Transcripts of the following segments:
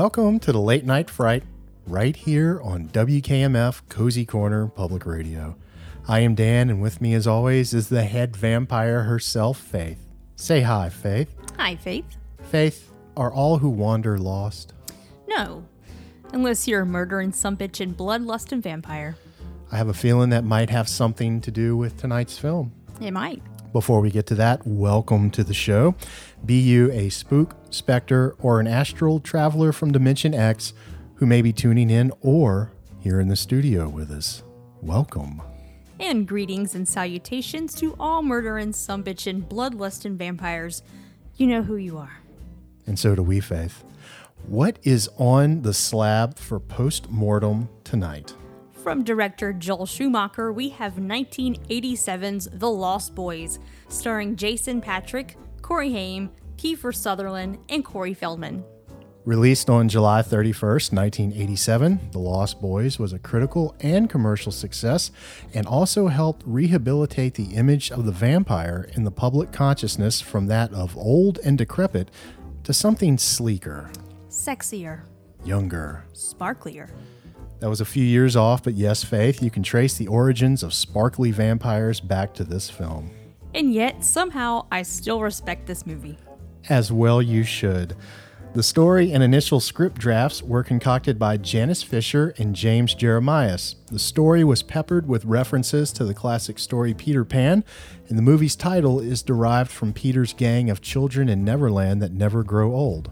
Welcome to the Late Night Fright right here on WKMF Cozy Corner Public Radio. I am Dan, and with me, as always, is the head vampire herself, Faith. Say hi, Faith. Hi, Faith. Faith, are all who wander lost? No, unless you're a murdering some bitch and bloodlust and vampire. I have a feeling that might have something to do with tonight's film. It might. Before we get to that, welcome to the show. Be you a spook, specter, or an astral traveler from Dimension X who may be tuning in or here in the studio with us, welcome. And greetings and salutations to all murdering some bitch and bloodlust and vampires. You know who you are. And so do we, Faith. What is on the slab for post mortem tonight? From director Joel Schumacher, we have 1987's The Lost Boys, starring Jason Patric, Corey Haim, Kiefer Sutherland, and Corey Feldman. Released on July 31st, 1987, The Lost Boys was a critical and commercial success and also helped rehabilitate the image of the vampire in the public consciousness from that of old and decrepit to something sleeker, Sexier, younger. sparklier. That was a few years off, but yes, Faith, you can trace the origins of sparkly vampires back to this film. And yet, somehow, I still respect this movie. As well, you should. The story and initial script drafts were concocted by Janice Fisher and James Jeremias. The story was peppered with references to the classic story Peter Pan, and the movie's title is derived from Peter's gang of children in Neverland that never grow old.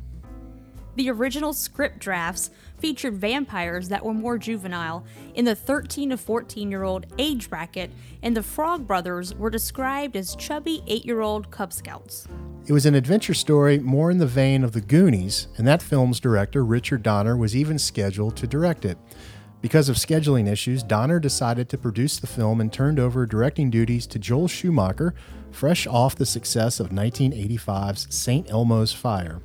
The original script drafts featured vampires that were more juvenile in the 13 to 14 year old age bracket, and the Frog Brothers were described as chubby 8 year old Cub Scouts. It was an adventure story more in the vein of The Goonies, and that film's director, Richard Donner, was even scheduled to direct it. Because of scheduling issues, Donner decided to produce the film and turned over directing duties to Joel Schumacher, fresh off the success of 1985's St. Elmo's Fire.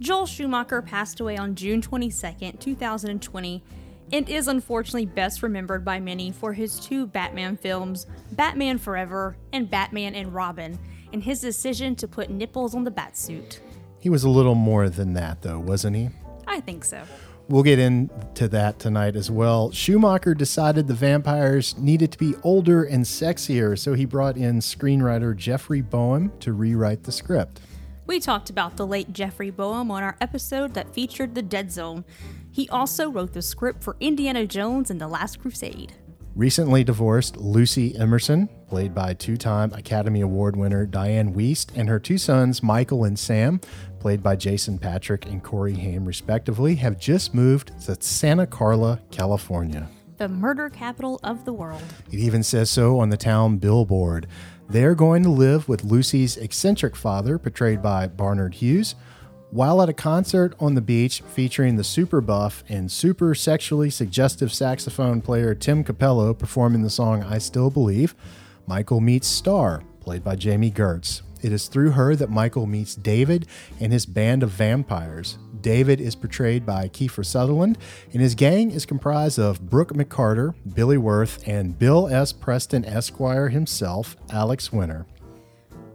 Joel Schumacher passed away on June 22, 2020, and is unfortunately best remembered by many for his two Batman films, Batman Forever and Batman and Robin, and his decision to put nipples on the Batsuit. He was a little more than that, though, wasn't he? I think so. We'll get into that tonight as well. Schumacher decided the vampires needed to be older and sexier, so he brought in screenwriter Jeffrey Boam to rewrite the script. We talked about the late Jeffrey Boam on our episode that featured the Dead Zone. He also wrote the script for Indiana Jones and the Last Crusade. Recently divorced Lucy Emerson, played by two time Academy Award winner Dianne Wiest, and her two sons, Michael and Sam, played by Jason Patric and Corey Haim, respectively, have just moved to Santa Carla, California. The murder capital of the world. It even says so on the town billboard. They're going to live with Lucy's eccentric father, portrayed by Barnard Hughes, while at a concert on the beach featuring the super buff and super sexually suggestive saxophone player Tim Capello performing the song I Still Believe. Michael meets Star, played by Jami Gertz. It is through her that Michael meets David and his band of vampires. David is portrayed by Kiefer Sutherland, and his gang is comprised of Brooke McCarter, Billy Wirth, and Bill S. Preston Esquire himself, Alex Winter.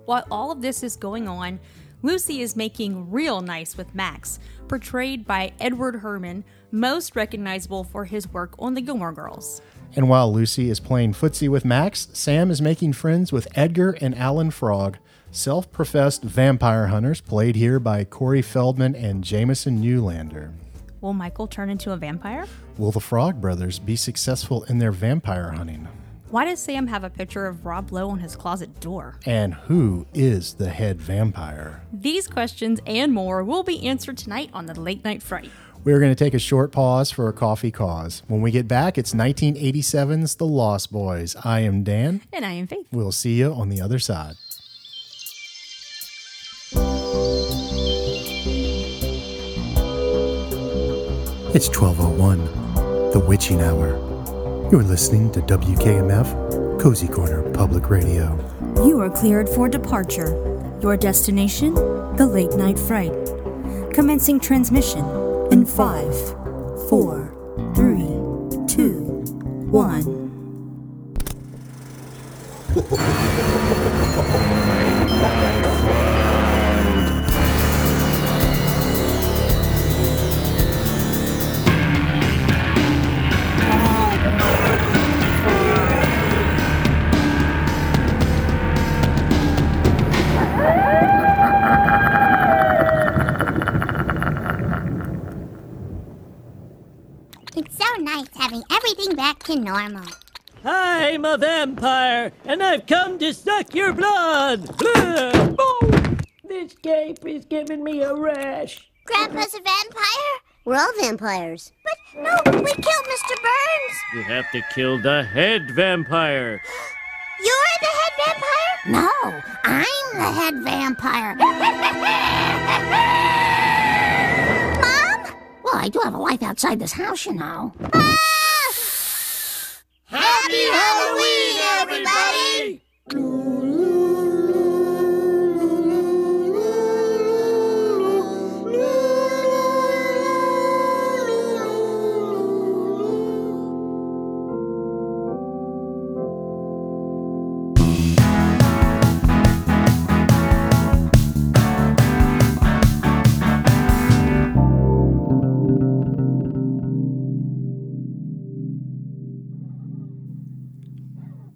While all of this is going on, Lucy is making real nice with Max, portrayed by Edward Herrmann, most recognizable for his work on the Gilmore Girls. And while Lucy is playing footsie with Max, Sam is making friends with Edgar and Alan Frog, self professed vampire hunters, played here by Corey Feldman and Jamison Newlander. Will Michael turn into a vampire? Will the Frog brothers be successful in their vampire hunting? Why does Sam have a picture of Rob Lowe on his closet door? And who is the head vampire? These questions and more will be answered tonight on the Late Night Fright. We're going to take a short pause for a coffee cause. When we get back, it's 1987's The Lost Boys. I am Dan. And I am Faith. We'll see you on the other side. It's 1201, the witching hour. You're listening to WKMF, Cozy Corner Public Radio. You are cleared for departure. Your destination, the Late Night Fright. Commencing transmission in five, four, three, two, one. It's having everything back to normal. I'm a vampire, and I've come to suck your blood. Ugh. Oh, this cape is giving me a rash. Grandpa's a vampire? We're all vampires. But no, we killed Mr. Burns. You have to kill the head vampire. You're the head vampire? No, I'm the head vampire. I do have a life outside this house, you know. Ah! Happy Halloween, everybody!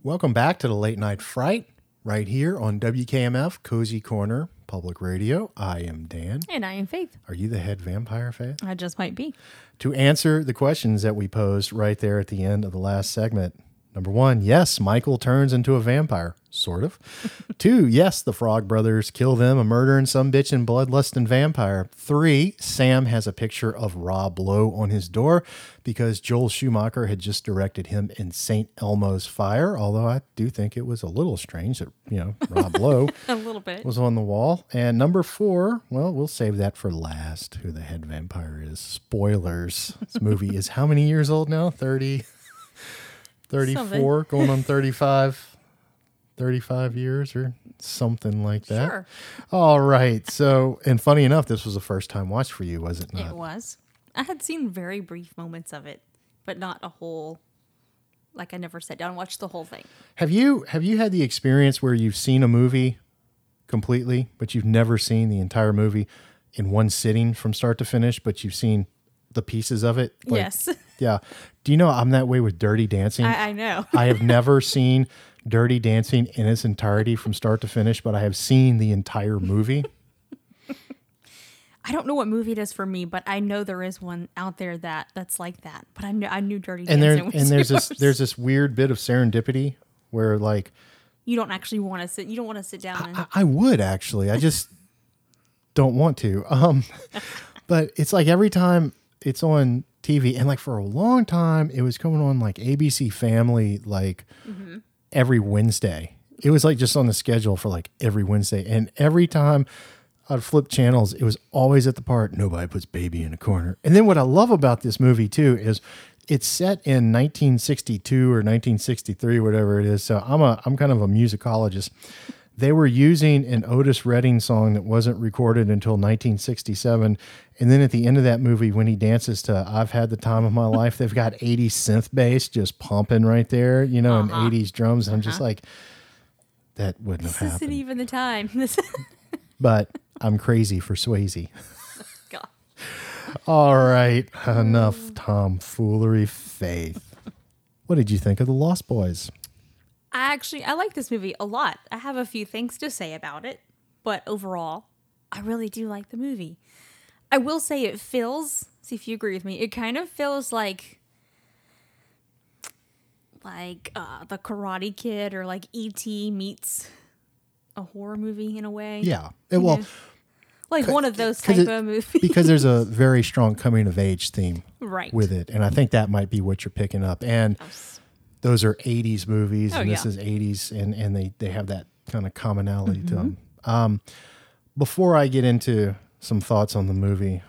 Welcome back to the Late Night Fright right here on WKMF Cozy Corner Public Radio. I am Dan. And I am Faith. Are you the head vampire, Faith? I just might be. To answer the questions that we posed right there at the end of the last segment, number one, yes, Michael turns into a vampire, sort of. Two, yes, the Frog Brothers kill them, a murdering some bitch and bloodlusting vampire. Three, Sam has a picture of Rob Lowe on his door because Joel Schumacher had just directed him in St. Elmo's Fire, although I do think it was a little strange that, you know, Rob Lowe A little bit. was on the wall. And number four, well, we'll save that for last, who the head vampire is. Spoilers. This movie is how many years old now? 30, 34, going on 35, 35 years or something like that. Sure. All right. So, and funny enough, this was a first time watch for you, was it not? It was. I had seen very brief moments of it, but not a whole. Like I never sat down and watched the whole thing. Have you have you had the experience where you've seen a movie completely, but you've never seen the entire movie in one sitting from start to finish, but you've seen the pieces of it? Like- yes, Yeah. Do you know I'm that way with Dirty Dancing? I, I know. I have never seen Dirty Dancing in its entirety from start to finish, but I have seen the entire movie. I don't know what movie it is for me, but I know there is one out there that that's like that. But I knew I knew Dirty and there Dancing was and there's this there's this weird bit of serendipity where like you don't actually want to sit. You don't want to sit down and I, I would actually. I just don't want to. Um, but it's like every time it's on TV, and like for a long time, it was coming on like ABC Family, like mm-hmm. every Wednesday. It was like just on the schedule for like every Wednesday, and every time I'd flip channels, it was always at the part nobody puts baby in a corner. And then what I love about this movie too is it's set in 1962 or 1963, whatever it is. So I'm a I'm kind of a musicologist. They were using an Otis Redding song that wasn't recorded until 1967. And then at the end of that movie, when he dances to I've Had the Time of My Life, they've got 80s synth bass just pumping right there, you know, and uh-huh. 80s drums. And I'm just uh-huh. like, that wouldn't have this isn't happened. even the time. This But I'm crazy for Swayze. God. All right, enough tomfoolery, Faith. What did you think of The Lost Boys? I actually I like this movie a lot. I have a few things to say about it, but overall, I really do like the movie. I will say it feels, see if you agree with me, it kind of feels like like uh the Karate Kid or like ET meets a horror movie in a way. Yeah, it, will Like one of those type it- of movies. because there's a very strong coming of age theme right. with it, and I think that might be what you're picking up. And those are '80s movies, Oh, and this yeah. is '80s, and and they they have that kind of commonality Mm-hmm. to them. Um, before I get into some thoughts on the movie,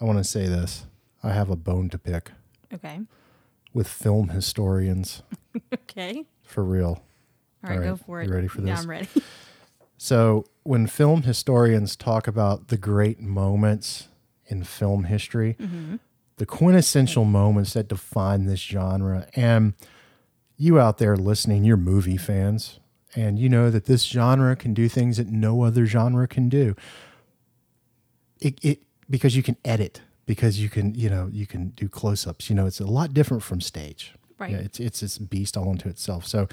I want to say this: I have a bone to pick Okay. with film historians, Okay. for real. All right, All go right, for you it. ready for this Yeah. I'm ready. So, when film historians talk about the great moments in film history, the quintessential moments that define this genre, and you out there listening, you're movie fans, and you know that this genre can do things that no other genre can do. It, it because you can edit, because you can, you know, you can do close-ups. You know, it's a lot different from stage. Right. Yeah, it's it's this beast all unto itself. So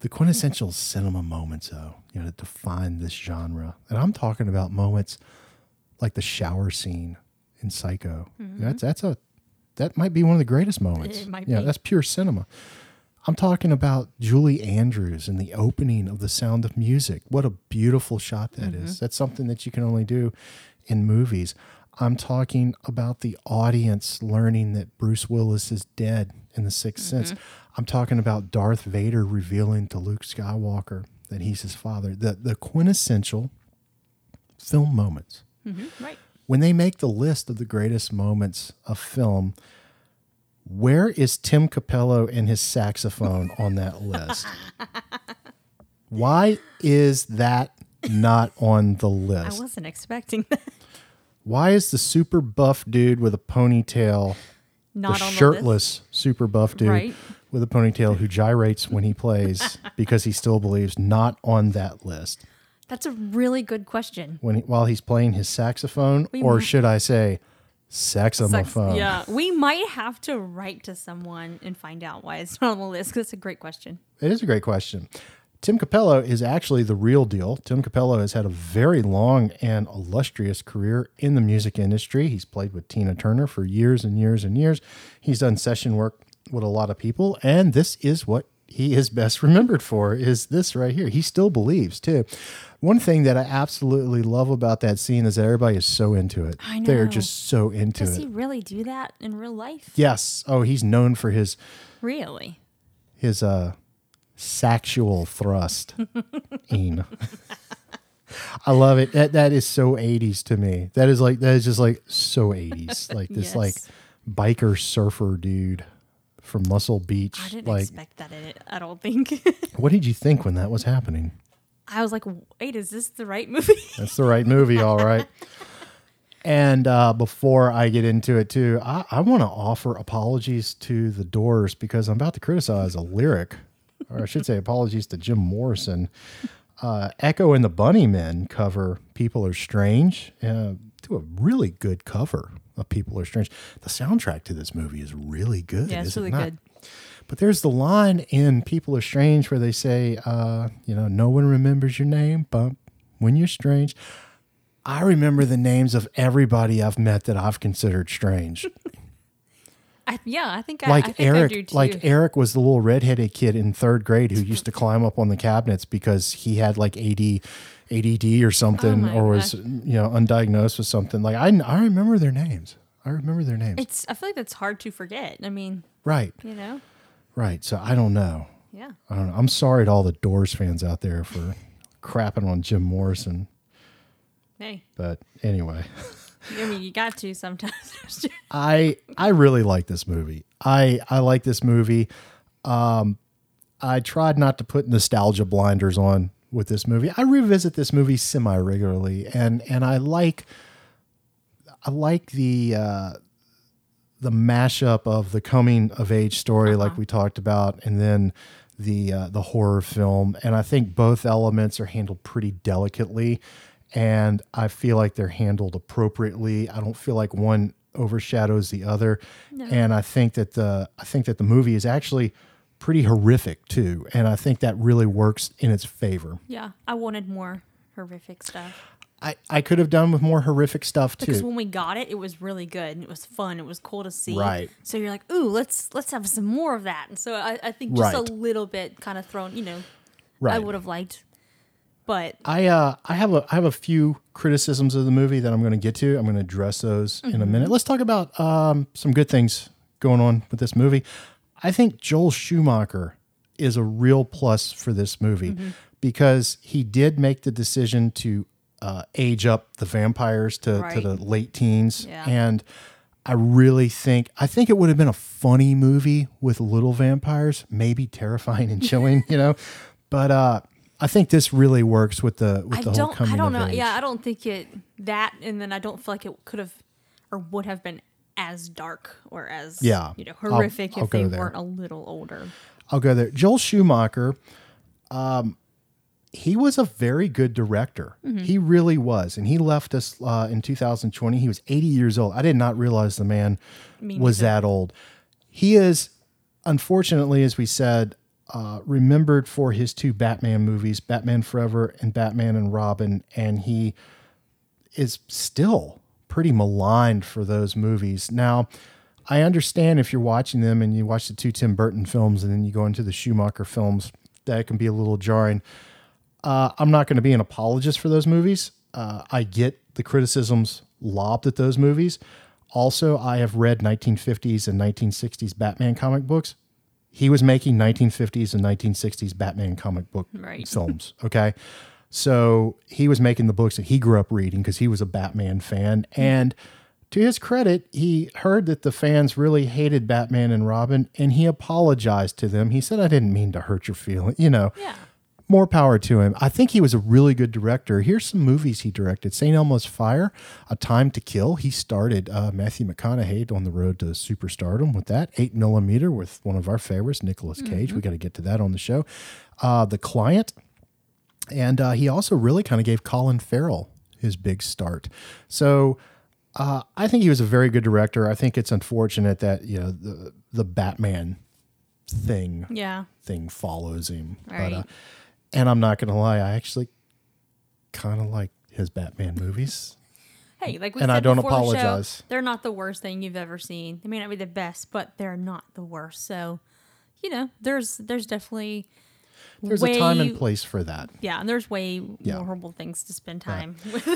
the quintessential cinema moments, though, you know, that define this genre. And I'm talking about moments like the shower scene in Psycho. Mm-hmm. That's that's a that might be one of the greatest moments. It might yeah, be. that's pure cinema. I'm talking about Julie Andrews and the opening of The Sound of Music. What a beautiful shot that is. Mm-hmm. That's something that you can only do in movies. I'm talking about the audience learning that Bruce Willis is dead in The 6th mm-hmm. Sense. I'm talking about Darth Vader revealing to Luke Skywalker that he's his father. The the quintessential film moments. Mm-hmm. Right. When they make the list of the greatest moments of film, where is Tim Capello and his saxophone on that list? Why is that not on the list? I wasn't expecting that. Why is the super buff dude with a ponytail, Not the on the shirtless super buff dude Right. with a ponytail who gyrates when he plays because he still believes not on that list? That's a really good question. When he, while he's playing his saxophone, We or m- should I say, saxophone? yeah, we might have to write to someone and find out why it's not on the list. 'cause it's a great question. It is a great question. Tim Capello is actually the real deal. Tim Capello has had a very long and illustrious career in the music industry. He's played with Tina Turner for years and years and years. He's done session work with a lot of people, and this is what he is best remembered for is this right here. He still believes too. One thing that I absolutely love about that scene is that everybody is so into it. I They're just so into Does it. Does he really do that in real life? yes. Oh, he's known for his Really? his uh sexual thrust i love it that that is so 80s to me that is like that is just like so 80s like this Yes. like biker surfer dude from muscle beach I didn't like expect that in it. I don't think. what did you think when that was happening I was like, wait, is this the right movie? that's the right movie all right and uh, before I get into it too, I, I want to offer apologies to the Doors because I'm about to criticize a lyric, or I should say apologies to Jim Morrison. Uh, Echo and the Bunnymen cover "People Are Strange." Uh, do a really good cover of "People Are Strange." The soundtrack to this movie is really good. yeah, it's really not? good. But there's the line in People Are Strange where they say, uh, you know, no one remembers your name, bump, when you're strange. I remember the names of everybody I've met that I've considered strange. I, yeah, I think I, Like I think Eric, like Eric was the little redheaded kid in third grade who used to climb up on the cabinets because he had like AD, ADD or something, Oh or was gosh. you know undiagnosed with something. Like I, I remember their names. I remember their names. it's. I feel like that's hard to forget. I mean, right, you know, right. So I don't know. yeah. I don't know. I'm sorry to all the Doors fans out there for crapping on Jim Morrison. Hey, But anyway, I mean, you got to sometimes. I I really like this movie. I I like this movie. Um, I tried not to put nostalgia blinders on with this movie. I revisit this movie semi regularly, and and I like I like the uh, the mashup of the coming of age story, like we talked about, and then the uh, the horror film. And I think both elements are handled pretty delicately, and I feel like they're handled appropriately. I don't feel like one overshadows the other, and I think that the I think that the movie is actually pretty horrific too, and I think that really works in its favor. yeah, I wanted more horrific stuff I, I could have done with more horrific stuff too. because when we got it, it was really good and it was fun. It was cool to see. Right. So you're like, ooh, let's let's have some more of that. And so I, I think just a little bit kind of thrown. You know, right. I would have liked, but I uh I have a I have a few criticisms of the movie that I'm going to get to. I'm going to address those in a minute. Let's talk about um some good things going on with this movie. I think Joel Schumacher is a real plus for this movie because he did make the decision to uh, age up the vampires to, to the late teens Yeah. and I really think I think it would have been a funny movie with little vampires, maybe terrifying and chilling, you know. But uh I think this really works with the with I the whole don't. coming I don't know. age. Yeah, I don't think it that, and then I don't feel like it could have or would have been as dark or as Yeah, you know I'll- horrific I'll if they there. weren't a little older. I'll go there. Joel Schumacher, um, he was a very good director. Mm-hmm. He really was, and he left us uh, in 2020. He was 80 years old. I did not realize the man was that old. He is, unfortunately, as we said, uh, remembered for his two Batman movies, Batman Forever and Batman and Robin, and he is still pretty maligned for those movies. Now, I understand if you're watching them and you watch the two Tim Burton films and then you go into the Schumacher films, that can be a little jarring. Uh, I'm not going to be an apologist for those movies. Uh, I get the criticisms lobbed at those movies. Also, I have read 1950s and 1960s Batman comic books. He was making 1950s and 1960s Batman comic book Right. films. Okay. So he was making the books that he grew up reading because he was a Batman fan. And to his credit, he heard that the fans really hated Batman and Robin and he apologized to them. He said, I didn't mean to hurt your feeling, you know Yeah. more power to him. I think he was a really good director. Here's some movies he directed: St. Elmo's Fire, A Time to Kill. He started uh, Matthew McConaughey on the road to superstardom with that. Eight millimeter with one of our favorites, Nicolas Cage. We got to get to that on the show. Uh, the Client, and uh, he also really kind of gave Colin Farrell his big start. So. Uh, I think he was a very good director. I think it's unfortunate that you know the the Batman thing Yeah. thing follows him. Right. But, uh, and I'm not going to lie, I actually kind of like his Batman movies. Hey, like we And said I don't before the show, they're not the worst thing you've ever seen. They may not be the best, but they're not the worst. So, you know, there's there's definitely There's way, a time and place for that. Yeah, and there's way Yeah. more horrible things to spend time with.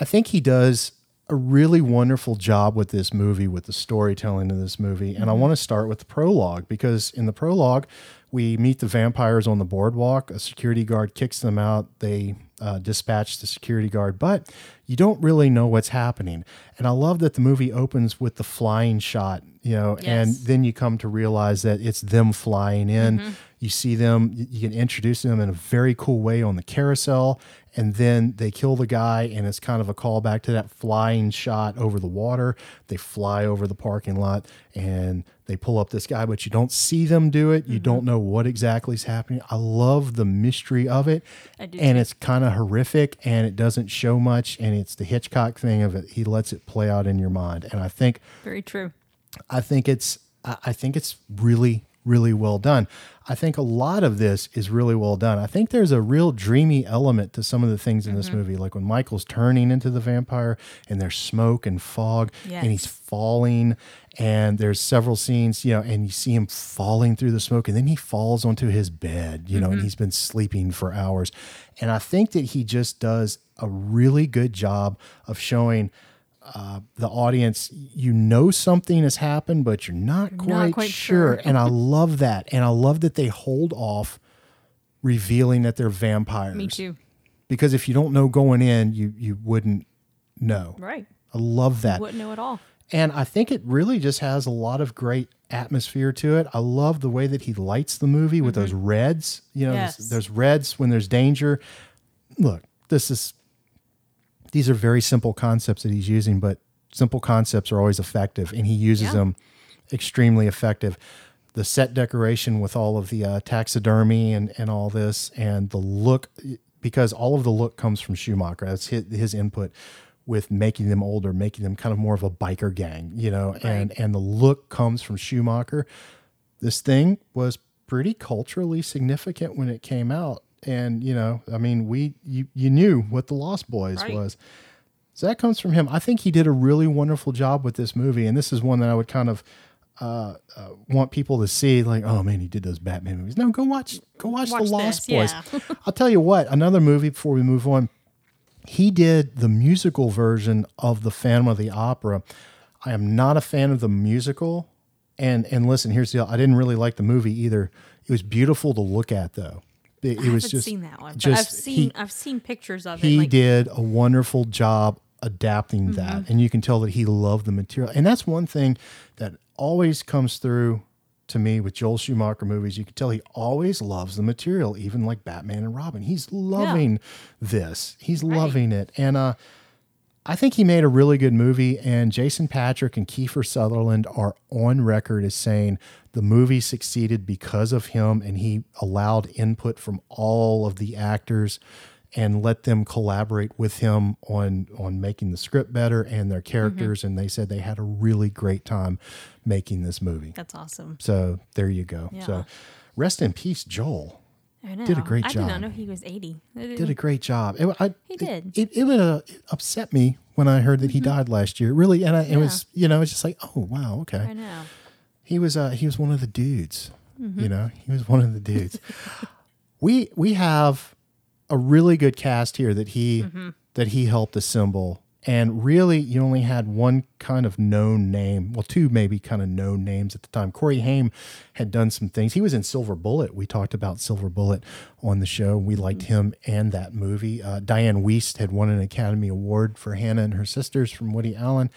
I think he does a really wonderful job with this movie, with the storytelling of this movie. And I Mm-hmm. want to start with the prologue because in the prologue, we meet the vampires on the boardwalk. A security guard kicks them out. They uh, dispatch the security guard, but you don't really know what's happening. And I love that the movie opens with the flying shot, you know, and then you come to realize that it's them flying in. You see them, you can introduce them in a very cool way on the carousel, and then they kill the guy, and it's kind of a callback to that flying shot over the water. They fly over the parking lot and they pull up this guy, but you don't see them do it. You don't mm-hmm. know what exactly is happening. I love the mystery of it, I do and too. it's kind of horrific, and it doesn't show much, and it's the Hitchcock thing of it. He lets it play out in your mind, and I think Very true. I think it's I think it's really really well done. I think a lot of this is really well done. I think there's a real dreamy element to some of the things in Mm-hmm. this movie, like when Michael's turning into the vampire and there's smoke and fog and he's falling and there's several scenes, you know, and you see him falling through the smoke and then he falls onto his bed, you know, Mm-hmm. and he's been sleeping for hours. And I think that he just does a really good job of showing uh, the audience, you know something has happened, but you're not quite, quite sure. sure. and I love that. And I love that they hold off revealing that they're vampires. Me too. Because if you don't know going in, you you wouldn't know. Right. I love that. Wouldn't know at all. And I think it really just has a lot of great atmosphere to it. I love the way that he lights the movie with those reds. You know, Yes. there's, there's reds when there's danger. Look, this is these are very simple concepts that he's using, but simple concepts are always effective, and he uses Yeah. them extremely effective. The set decoration with all of the uh, taxidermy and, and all this, and the look, because all of the look comes from Schumacher. That's his, his input with making them older, making them kind of more of a biker gang, you know, and and the look comes from Schumacher. This thing was pretty culturally significant when it came out, and you know, I mean, we you you knew what the Lost Boys Right. was. So that comes from him. I think he did a really wonderful job with this movie, and this is one that I would kind of uh, uh, want people to see. Like, oh man, he did those Batman movies. No, go watch, go watch, Watch the Lost this, Boys. yeah. I'll tell you what. Another movie before we move on. He did the musical version of the Phantom of the Opera. I am not a fan of the musical, and and listen, here's the deal. I didn't really like the movie either. It was beautiful to look at, though. It, was just seen that one, just- I've seen he- I've seen pictures of he it. Like, did a wonderful job adapting Mm-hmm. that and you can tell that he loved the material. And that's one thing that always comes through to me with Joel Schumacher movies. You can tell he always loves the material even like Batman and Robin. He's loving this. He's loving it. And uh I think he made a really good movie, and Jason Patric and Kiefer Sutherland are on record as saying the movie succeeded because of him, and he allowed input from all of the actors and let them collaborate with him on on making the script better and their mm-hmm. characters. And they said they had a really great time making this movie. That's awesome. So there you go. So rest in peace, Joel. I know. Did a great I did job. not know he was 80. Did a great job. It, I, He did. It, it, would uh, upset me when I heard that he died last year. Really, and I, it was you know it's just like oh wow okay. I know. He was uh he was one of the dudes. Mm-hmm. You know, he was one of the dudes. we we have a really good cast here that he Mm-hmm. that he helped assemble. And really, you only had one kind of known name. Well, two maybe kind of known names at the time. Corey Haim had done some things. He was in Silver Bullet. We talked about Silver Bullet on the show. We liked him and that movie. Uh, Dianne Wiest had won an Academy Award for Hannah and Her Sisters from Woody Allen.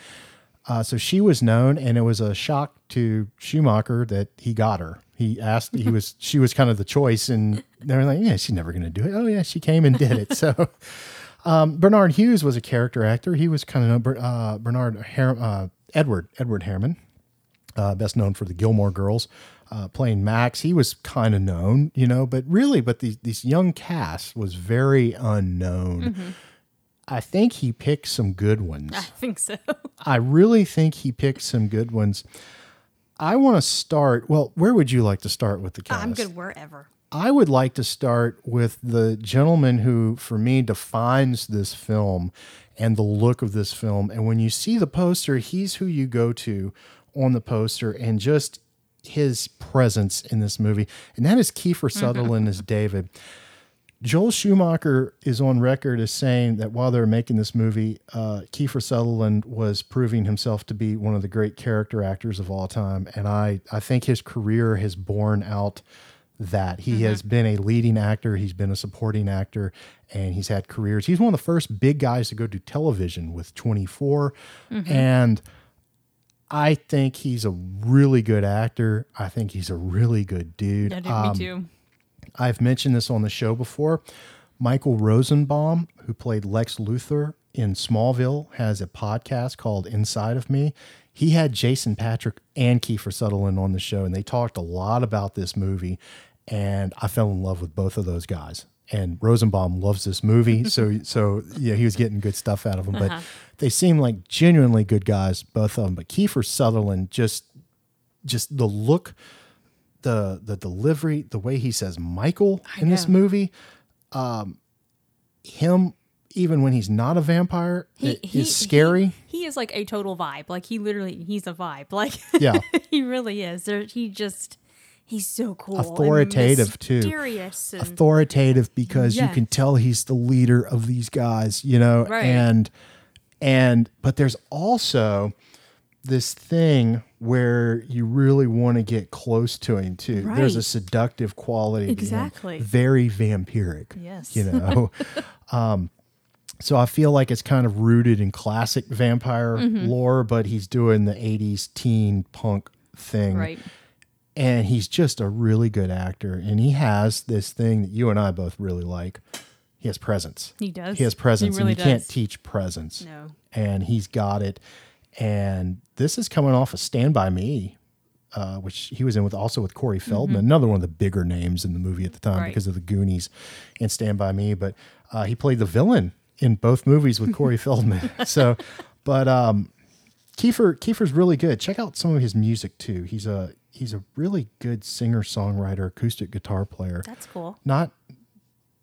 Uh, so she was known, and it was a shock to Schumacher that he got her. He asked, he was, she was kind of the choice, and they were like, "Yeah, she's never going to do it." Oh yeah, she came and did it. So um, Bernard Hughes was a character actor. He was kind of uh, Bernard Har- uh, Edward Edward Harriman, uh, best known for the Gilmore Girls, uh, playing Max. He was kind of known, you know, but really, but these these young cast was very unknown. I think he picked some good ones. I think so. I really think he picked some good ones. I want to start. Well, where would you like to start with the cast? I'm good wherever. I would like to start with the gentleman who, for me, defines this film and the look of this film. And when you see the poster, he's who you go to on the poster and just his presence in this movie. And that is Kiefer Sutherland as David. Joel Schumacher is on record as saying that while they're making this movie, uh, Kiefer Sutherland was proving himself to be one of the great character actors of all time. And I, I think his career has borne out that. He has been a leading actor, he's been a supporting actor, and he's had careers. He's one of the first big guys to go to television with 24. And I think he's a really good actor. I think he's a really good dude. Yeah, dude, Um, me too. I've mentioned this on the show before. Michael Rosenbaum, who played Lex Luthor in Smallville, has a podcast called Inside of Me. He had Jason Patric and Kiefer Sutherland on the show, and they talked a lot about this movie. And I fell in love with both of those guys. And Rosenbaum loves this movie, so so yeah, he was getting good stuff out of them. But they seem like genuinely good guys, both of them. But Kiefer Sutherland just just the look the the delivery, the way he says Michael in this movie, um, him even when he's not a vampire, He, he- is scary. He, he is like a total vibe. Like he literally, he's a vibe. Like Yeah. he really is. There, he just, he's so cool. and Authoritative, too. mysterious and Authoritative because you can tell he's the leader of these guys, you know, Right. and and but there's also this thing where you really want to get close to him too. There's a seductive quality, to him. Exactly. very vampiric. Yes. you know. um, so I feel like it's kind of rooted in classic vampire Mm-hmm. lore, but he's doing the '80s teen punk thing, right. And he's just a really good actor. And he has this thing that you and I both really like. He has presence. He does. He has presence, He really and you can't teach presence. No. And he's got it. And this is coming off of Stand By Me, uh, which he was in with also with Corey Feldman, another one of the bigger names in the movie at the time Mm-hmm. Right. because of the Goonies and Stand By Me. But uh, he played the villain in both movies with Corey Feldman. So, but um, Kiefer Kiefer's really good. Check out some of his music too. He's a he's a really good singer songwriter, acoustic guitar player. That's cool. Not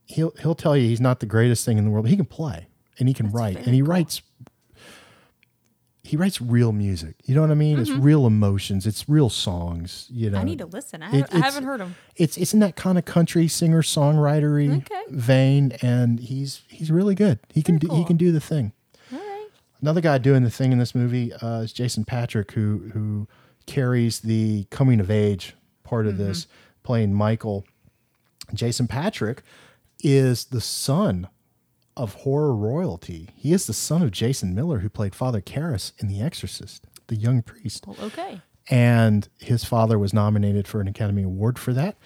he'll he'll tell you he's not the greatest thing in the world. But he can play and he can write and he cool. writes he writes real music. You know what I mean? It's real emotions. It's real songs. You know, Mm-hmm. I need to listen. I, It- haven't, I haven't heard him. It's it's in that kind of country singer songwritery Okay. vein, and he's he's really good. He can do, he can do the thing. All right. Another guy doing the thing in this movie uh, is Jason Patric, who who carries the coming of age part of this, playing Michael. Jason Patric is the son of horror royalty. He is the son of Jason Miller, who played Father Karras in The Exorcist, the young priest. Well, okay. And his father was nominated for an Academy Award for that.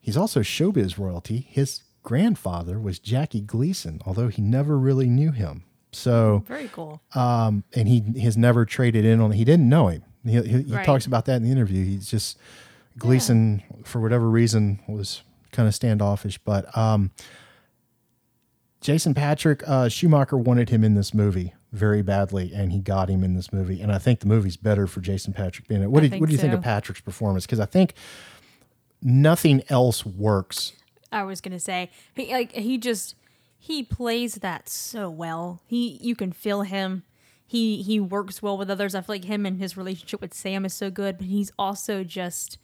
He's also showbiz royalty. His grandfather was Jackie Gleason, although he never really knew him. So Very cool. um, and he has never traded in on. He didn't know him. He, he, he Right. talks about that in the interview. He's just Gleason for whatever reason was kind of standoffish. But um, Jason Patric uh, Schumacher wanted him in this movie very badly, and he got him in this movie. And I think the movie's better for Jason Patric being in it. What I do, what do you think think of. Patric's performance? Because I think nothing else works I was gonna say he like he just he plays that so well. He you can feel him. He he works well with others. I feel like him and his relationship with Sam is so good, but he's also just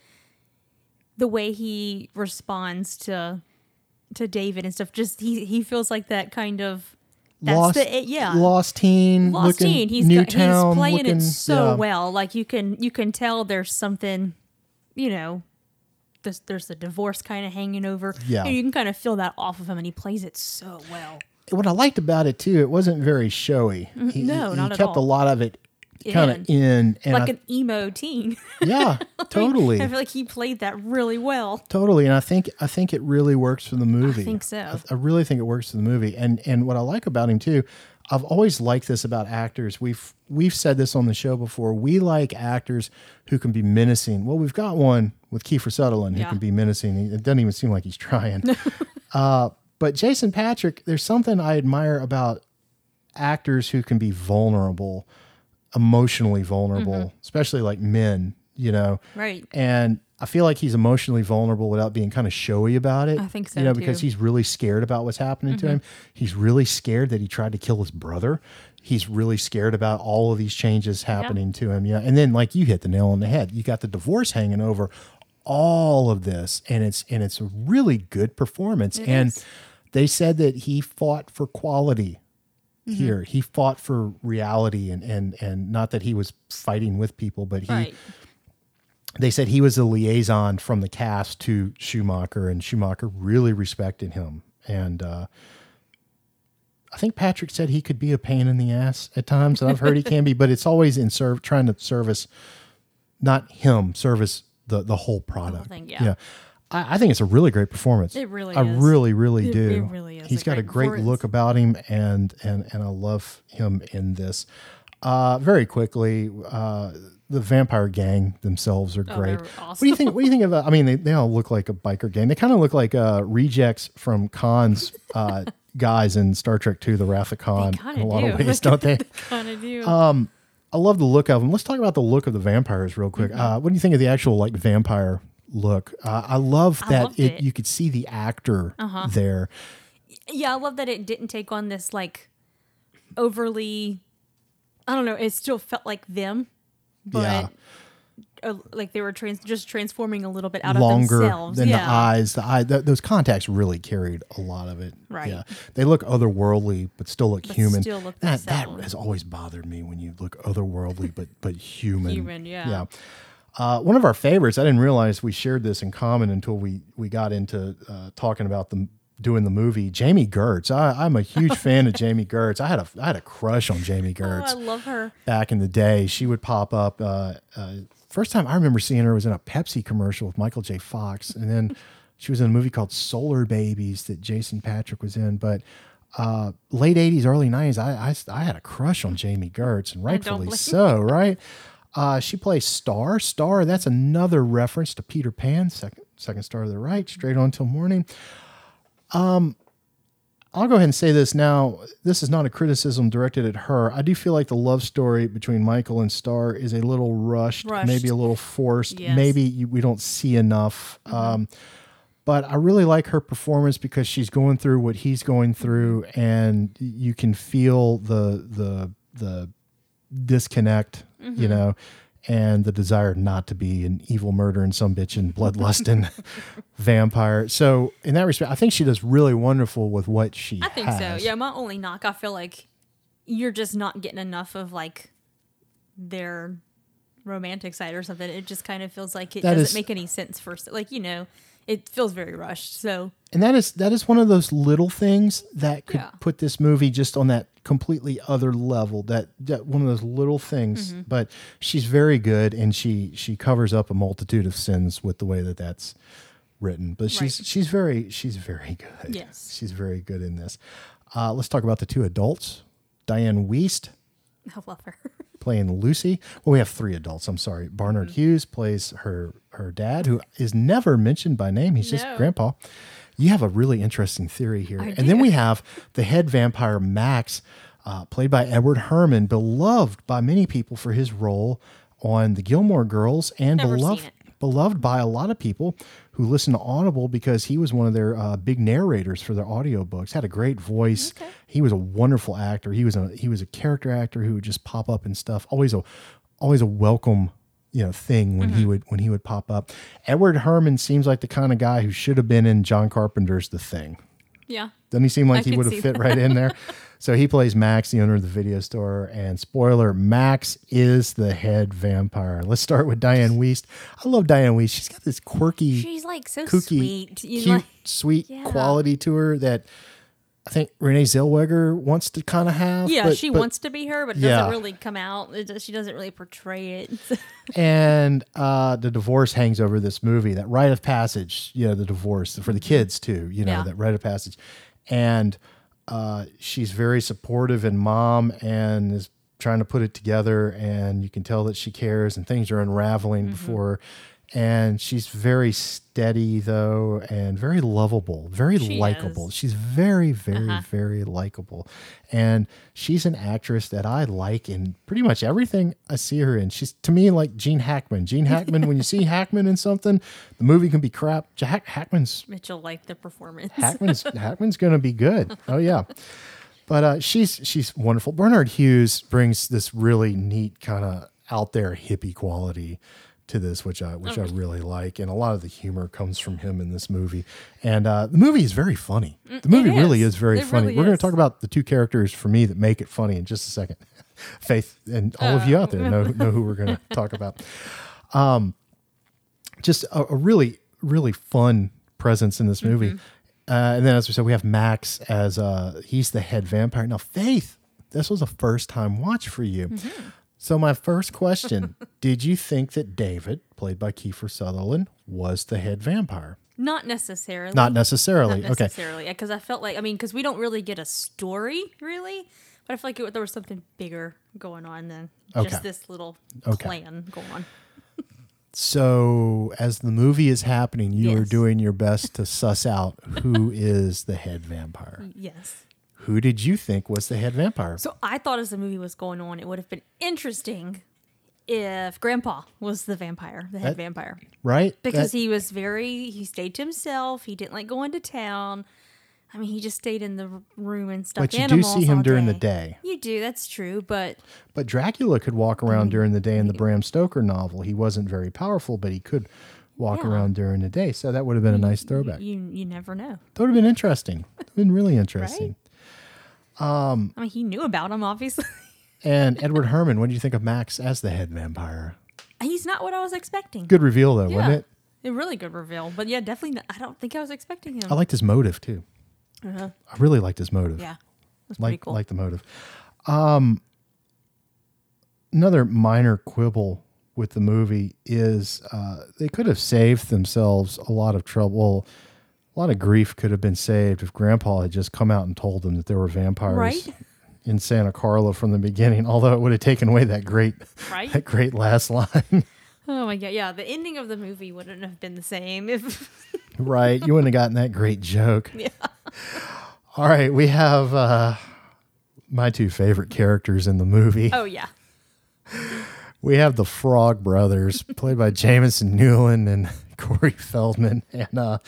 the way he responds to to David and stuff. Just he he feels like that kind of that's lost, the yeah lost teen, Lost looking Teen. He's got, Newtown he's playing looking, it so yeah. well. Like you can you can tell there's something, you know, there's there's a divorce kind of hanging over. Yeah. you can kind of feel that off of him, and he plays it so well. What I liked about it too, it wasn't very showy. He, Mm-hmm. no, he, not he at kept a lot of it kind of in, and like I- an emo teen. yeah, totally. I feel like he played that really well. Totally, and I think I think it really works for the movie. I think so. I, I really think it works for the movie, and and what I like about him too, I've always liked this about actors. We've we've said this on the show before. We like actors who can be menacing. Well, we've got one with Kiefer Sutherland who Yeah. can be menacing. It doesn't even seem like he's trying. uh, but Jason Patric, there's something I admire about actors who can be vulnerable, emotionally vulnerable, Mm-hmm. especially like men. You know, Right. and I feel like he's emotionally vulnerable without being kind of showy about it. I think so, You know, too. because he's really scared about what's happening to him. He's really scared that he tried to kill his brother. He's really scared about all of these changes happening to him. Yeah. And then like you hit the nail on the head. You got the divorce hanging over all of this and it's and it's a really good performance. and is. They said that he fought for quality Mm-hmm. here. He fought for reality and and and not that he was fighting with people, but he Right. they said he was a liaison from the cast to Schumacher, and Schumacher really respected him. And uh, I think Patric said he could be a pain in the ass at times, and I've heard he can be, but it's always in serve trying to service not him, service the the whole product. thing, yeah. I, I think it's a really great performance. It really I is. really, really It- do. it really is He's a got a great great look about him, and and and I love him in this. Uh, very quickly, uh, the vampire gang themselves are Oh, great. they're What do you think? What do you think of? Uh, I mean, they, they all look like a biker gang. They kind of look like uh, rejects from Khan's uh, guys in Star Trek II: The Wrath of Khan in a lot do. of ways, don't they? kind of do. I love the look of them. Let's talk about the look of the vampires real quick. Mm-hmm. Uh, what do you think of the actual like vampire look? Uh, I love I that it, it. Uh-huh. you could see the actor there. yeah, I love that it didn't take on this like overly. I don't know. It still felt like them, but Yeah. uh, like they were trans- just transforming a little bit out Longer of themselves. than yeah. the eyes. The eye, th- those contacts really carried a lot of it. Right. Yeah, they look otherworldly, but still look But human. still look that that has always bothered me when you look otherworldly, but but human. Human, yeah. Yeah. Uh, one of our favorites. I didn't realize we shared this in common until we we got into uh, talking about the doing the movie. Jami Gertz. I, I'm a huge fan of Jami Gertz. I had a I had a crush on Jami Oh, Gertz I love her. back in the day. She would pop up. Uh, uh, first time I remember seeing her was in a Pepsi commercial with Michael J. Fox, and then she was in a movie called Solar Babies that Jason Patric was in. But uh, late '80s, early '90s, I, I I had a crush on Jami Gertz, and rightfully so. Right? Uh, she plays Star. Star. That's another reference to Peter Pan. Second second star to the right, straight on till morning. I'll go ahead and say this now. This is not a criticism directed at her. I do feel like the love story between Michael and Star is a little rushed, Rushed. maybe a little forced. Yes. Maybe you, we don't see enough. Um, but I really like her performance because she's going through what he's going through, and you can feel the the the disconnect, you mm-hmm. know, and the desire not to be an evil murdering some bitch and bloodlusting vampire. So in that respect, I think she does really wonderful with what she I think has. so. Yeah, my only knock, I feel like you're just not getting enough of like their romantic side or something. It just kind of feels like it That doesn't is- make any sense first. Like, you know, it feels very rushed. So And that is that is one of those little things that could Yeah. put this movie just on that completely other level. That, that one of those little things. Mm-hmm. But she's very good, and she she covers up a multitude of sins with the way that that's written. But she's Right. she's very she's very good. Yes. she's very good in this. Uh, let's talk about the two adults. Dianne Wiest I love her. playing Lucy. Well, we have three adults. I'm sorry. Barnard Mm-hmm. Hughes plays her her dad, who is never mentioned by name. He's just Grandpa. You have a really interesting theory here, I and then we have the head vampire Max, uh, played by Edward Herrmann, beloved by many people for his role on the Gilmore Girls, and Never beloved. Beloved by a lot of people who listen to Audible because he was one of their uh, big narrators for their audiobooks. Had a great voice. He was a wonderful actor. He was a he was a character actor who would just pop up and stuff. Always a always a welcome you know thing when Mm-hmm. he would when he would pop up. Edward Herrmann seems like the kind of guy who should have been in John Carpenter's The Thing. Yeah. Doesn't he seem like I he would have fit that. right in there? So he plays Max, the owner of the video store. And spoiler, Max is the head vampire. Let's start with Dianne Wiest. I love Dianne Wiest. She's got this quirky, She's like so kooky, sweet. You cute, like, sweet Yeah. quality to her that I think Renee Zellweger wants to kind of have. yeah, but- she but- wants to be her, but it Yeah. doesn't really come out. It, does- she doesn't really portray it. and uh, the divorce hangs over this movie. That rite of passage, you know, the divorce for the kids too. You know, Yeah. that rite of passage, and uh, she's very supportive and mom, and is trying to put it together. And you can tell that she cares, and things are unraveling Mm-hmm. before. And she's very steady though, and very lovable, very She likable. is. She's very, very, Uh-huh. very likable. And she's an actress that I like in pretty much everything I see her in. She's to me like Gene Hackman. Gene Hackman, when you see Hackman in something, the movie can be crap. Jack Hackman's Mitchell liked the performance. Hackman's Hackman's gonna be good. Oh yeah. But uh, she's she's wonderful. Barnard Hughes brings this really neat kind of out there hippie quality to this, which I which I really like, and a lot of the humor comes from him in this movie. And uh, the movie is very funny. The movie it really is. is very It funny. really We're going to talk about the two characters for me that make it funny in just a second. Faith and all of you out there know know who we're going to talk about. Um, just a, a really really fun presence in this movie. Uh, and then, as we said, we have Max as uh, he's the head vampire. Now, Faith, this was a first time watch for you. So, my first question Did you think that David, played by Kiefer Sutherland, was the head vampire? Not necessarily. Not necessarily. Not okay. necessarily. Because I felt like, I mean, because we don't really get a story, really. But I feel like it, there was something bigger going on than Okay. just this little Okay. plan going on. So, as the movie is happening, you are doing your best to suss out who is the head vampire. Yes. Who did you think was the head vampire? So I thought as the movie was going on, it would have been interesting if Grandpa was the vampire, the head That- vampire. right? Because That- he was very, he stayed to himself. He didn't like going to town. I mean, he just stayed in the room and stuff. But you do see him during the day. You do, that's true. But But Dracula could walk around during the day in the Bram Stoker novel. He wasn't very powerful, but he could walk Yeah. around during the day. So that would have been a nice throwback. you you never know. That would have been interesting. That would have been really interesting. I mean, he knew about him, obviously. And Edward Herrmann, what do you think of Max as the head vampire? He's not what I was expecting. Good reveal, though, yeah. wasn't it? A really good reveal. But yeah, definitely, not, I don't think I was expecting him. I liked his motive, too. Uh-huh. I really liked his motive. Yeah. That's pretty like cool. like the motive. Um, another minor quibble with the movie is uh, they could have saved themselves a lot of trouble. A lot of grief could have been saved if Grandpa had just come out and told them that there were vampires Right. in Santa Carla from the beginning. Although it would have taken away that great, Right. that great last line. oh my God. Yeah. The ending of the movie wouldn't have been the same if. right? You wouldn't have gotten that great joke. Yeah. All right, we have uh, my two favorite characters in the movie. oh, yeah. We have the Frog Brothers, played by Jamison Newlander and Corey Feldman. And uh,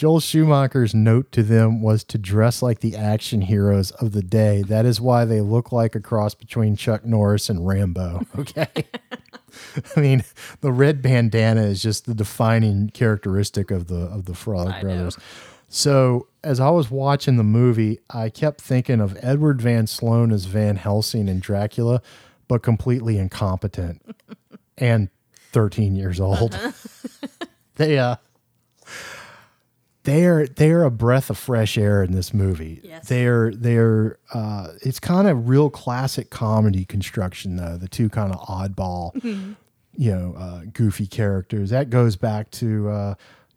Joel Schumacher's note to them was to dress like the action heroes of the day. That is why they look like a cross between Chuck Norris and Rambo. Okay. I mean, the red bandana is just the defining characteristic of the of the Frog I know. Brothers. So as I was watching the movie, I kept thinking of Edward Van Sloan as Van Helsing in Dracula, but completely incompetent and 13 years old. they uh they're they're a breath of fresh air in this movie. Yes. They're they're uh it's kind of real classic comedy construction though. The two kind of oddball you know, uh, goofy characters. That goes back to, uh,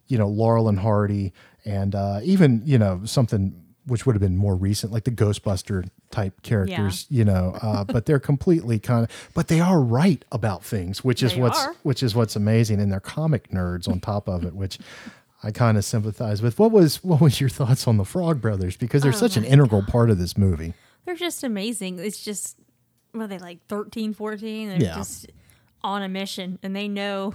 you know, Laurel and Hardy and uh, even, you know, something which would have been more recent, like the Ghostbuster type characters, you know, uh, but they're completely kind of, but they are right about things, which is They what's, are. which is what's amazing. And they're comic nerds on top of it, which I kind of sympathize with. What was, what was your thoughts on the Frog Brothers? Because they're Oh such an integral part of this movie. They're just amazing. It's just, what are they like 13, 14? They're Yeah. just on a mission and they know.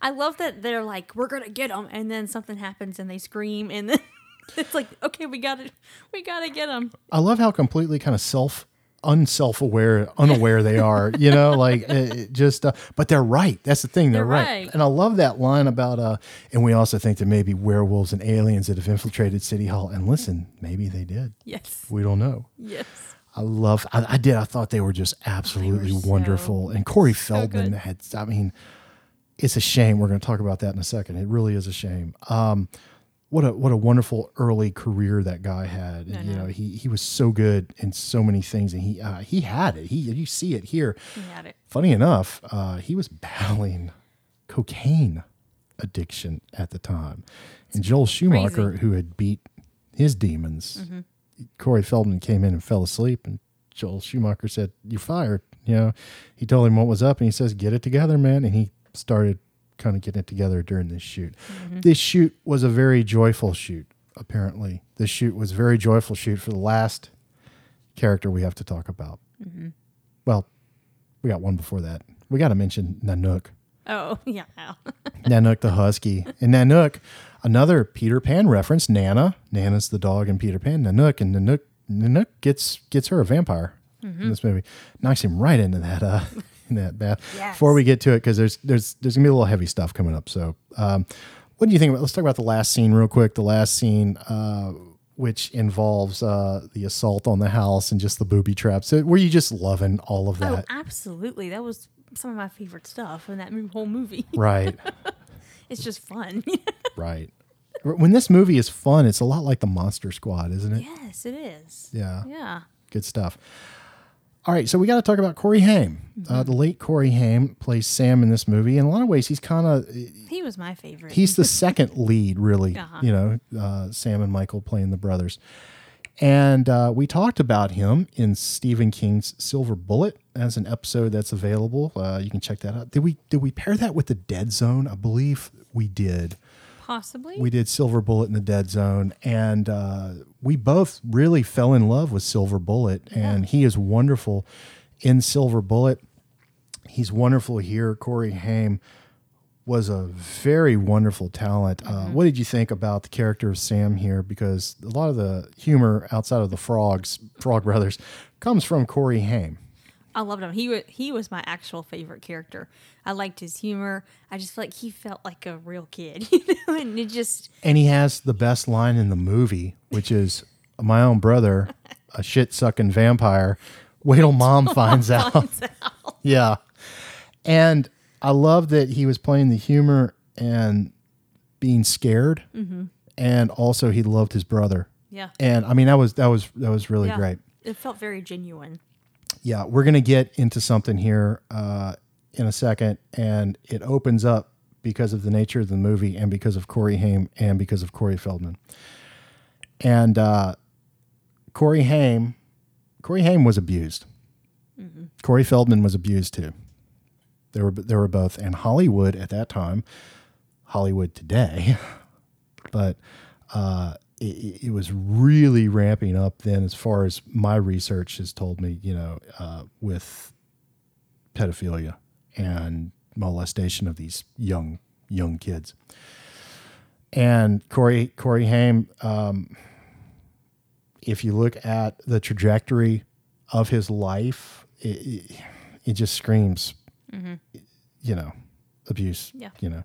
I love that they're like, we're gonna get them, and then something happens and they scream, and then it's like, okay, we got to we gotta get them. I love how completely kind of self unself aware unaware they are you know like it, it just uh, but they're right that's the thing they're, They're right. right. and i love that line about uh and we also think that maybe werewolves and aliens that have infiltrated city hall and listen maybe they did Yes, we don't know yes. I love. I, I did. I thought they were just absolutely so- wonderful. And Corey Feldman good. had. I mean, it's a shame. We're going to talk about that in a second. It really is a shame. Um, what a what a wonderful early career that guy had. And, you know, he he was so good in so many things, and he uh, he had it. He you see it here. He had it. Funny enough, uh, he was battling cocaine addiction at the time, and Joel Schumacher, who had beat his demons, Corey Feldman came in and fell asleep, and Joel Schumacher said, "You're fired." You know, he told him what was up, and he says, "Get it together, man." And he started kind of getting it together during this shoot. Mm-hmm. This shoot was a very joyful shoot. Apparently, this shoot was a very joyful shoot for the last character we have to talk about. Mm-hmm. Well, we got one before that. We got to mention Nanook. Oh yeah. Nanook the husky. And Nanook, another Peter Pan reference. Nana. Nana's the dog in Peter Pan. Nanook. And Nanook, Nanook gets gets her a vampire in mm-hmm. this movie. Knocks him right into that uh in that bath. Yes. Before we get to it, because there's there's there's gonna be a little heavy stuff coming up. So um what do you think about let's talk about the last scene real quick. The last scene uh which involves uh, the assault on the house and just the booby traps. Were you just loving all of that? Oh, that? absolutely. That was some of my favorite stuff in that whole movie. Right. It's just fun. Right. When this movie is fun, it's a lot like the Monster Squad, isn't it? yes, it is. Yeah. Yeah. Good stuff. All right, so we got to talk about Corey Haim. Uh, the late Corey Haim plays Sam in this movie. In a lot of ways, he's kind of He was my favorite. he's the second lead, really. Uh-huh. You know, uh, Sam and Michael playing the brothers. And uh, we talked about him in Stephen King's Silver Bullet as an episode that's available. Uh, you can check that out. Did we did we pair that with the Dead Zone? I believe we did. Possibly. We did Silver Bullet in the Dead Zone, and uh, we both really fell in love with Silver Bullet, and he is wonderful in Silver Bullet. He's wonderful here. Corey Haim was a very wonderful talent. Uh, what did you think about the character of Sam here? Because a lot of the humor outside of the frogs, Frog Brothers, comes from Corey Haim. I loved him. He was he was my actual favorite character. I liked his humor. I just felt like he felt like a real kid, you know, and it just And he has the best line in the movie, which is my own brother, a shit sucking vampire. Wait till mom finds out. finds out. Yeah. And I love that he was playing the humor and being scared. Mm-hmm. And also he loved his brother. Yeah. And I mean that was that was that was really yeah. great. It felt very genuine. Yeah, we're gonna get into something here uh, in a second, and it opens up because of the nature of the movie, and because of Corey Haim, and because of Corey Feldman. And uh, Corey Haim, Corey Haim was abused. Corey Feldman was abused too. They were they were both, and Hollywood at that time, Hollywood today, but uh, it, it was really ramping up then, as far as my research has told me. You know, uh, with pedophilia and molestation of these young young kids. And Corey Corey Haim, um, if you look at the trajectory of his life, it, it, it just screams, you know, abuse. Yeah. You know,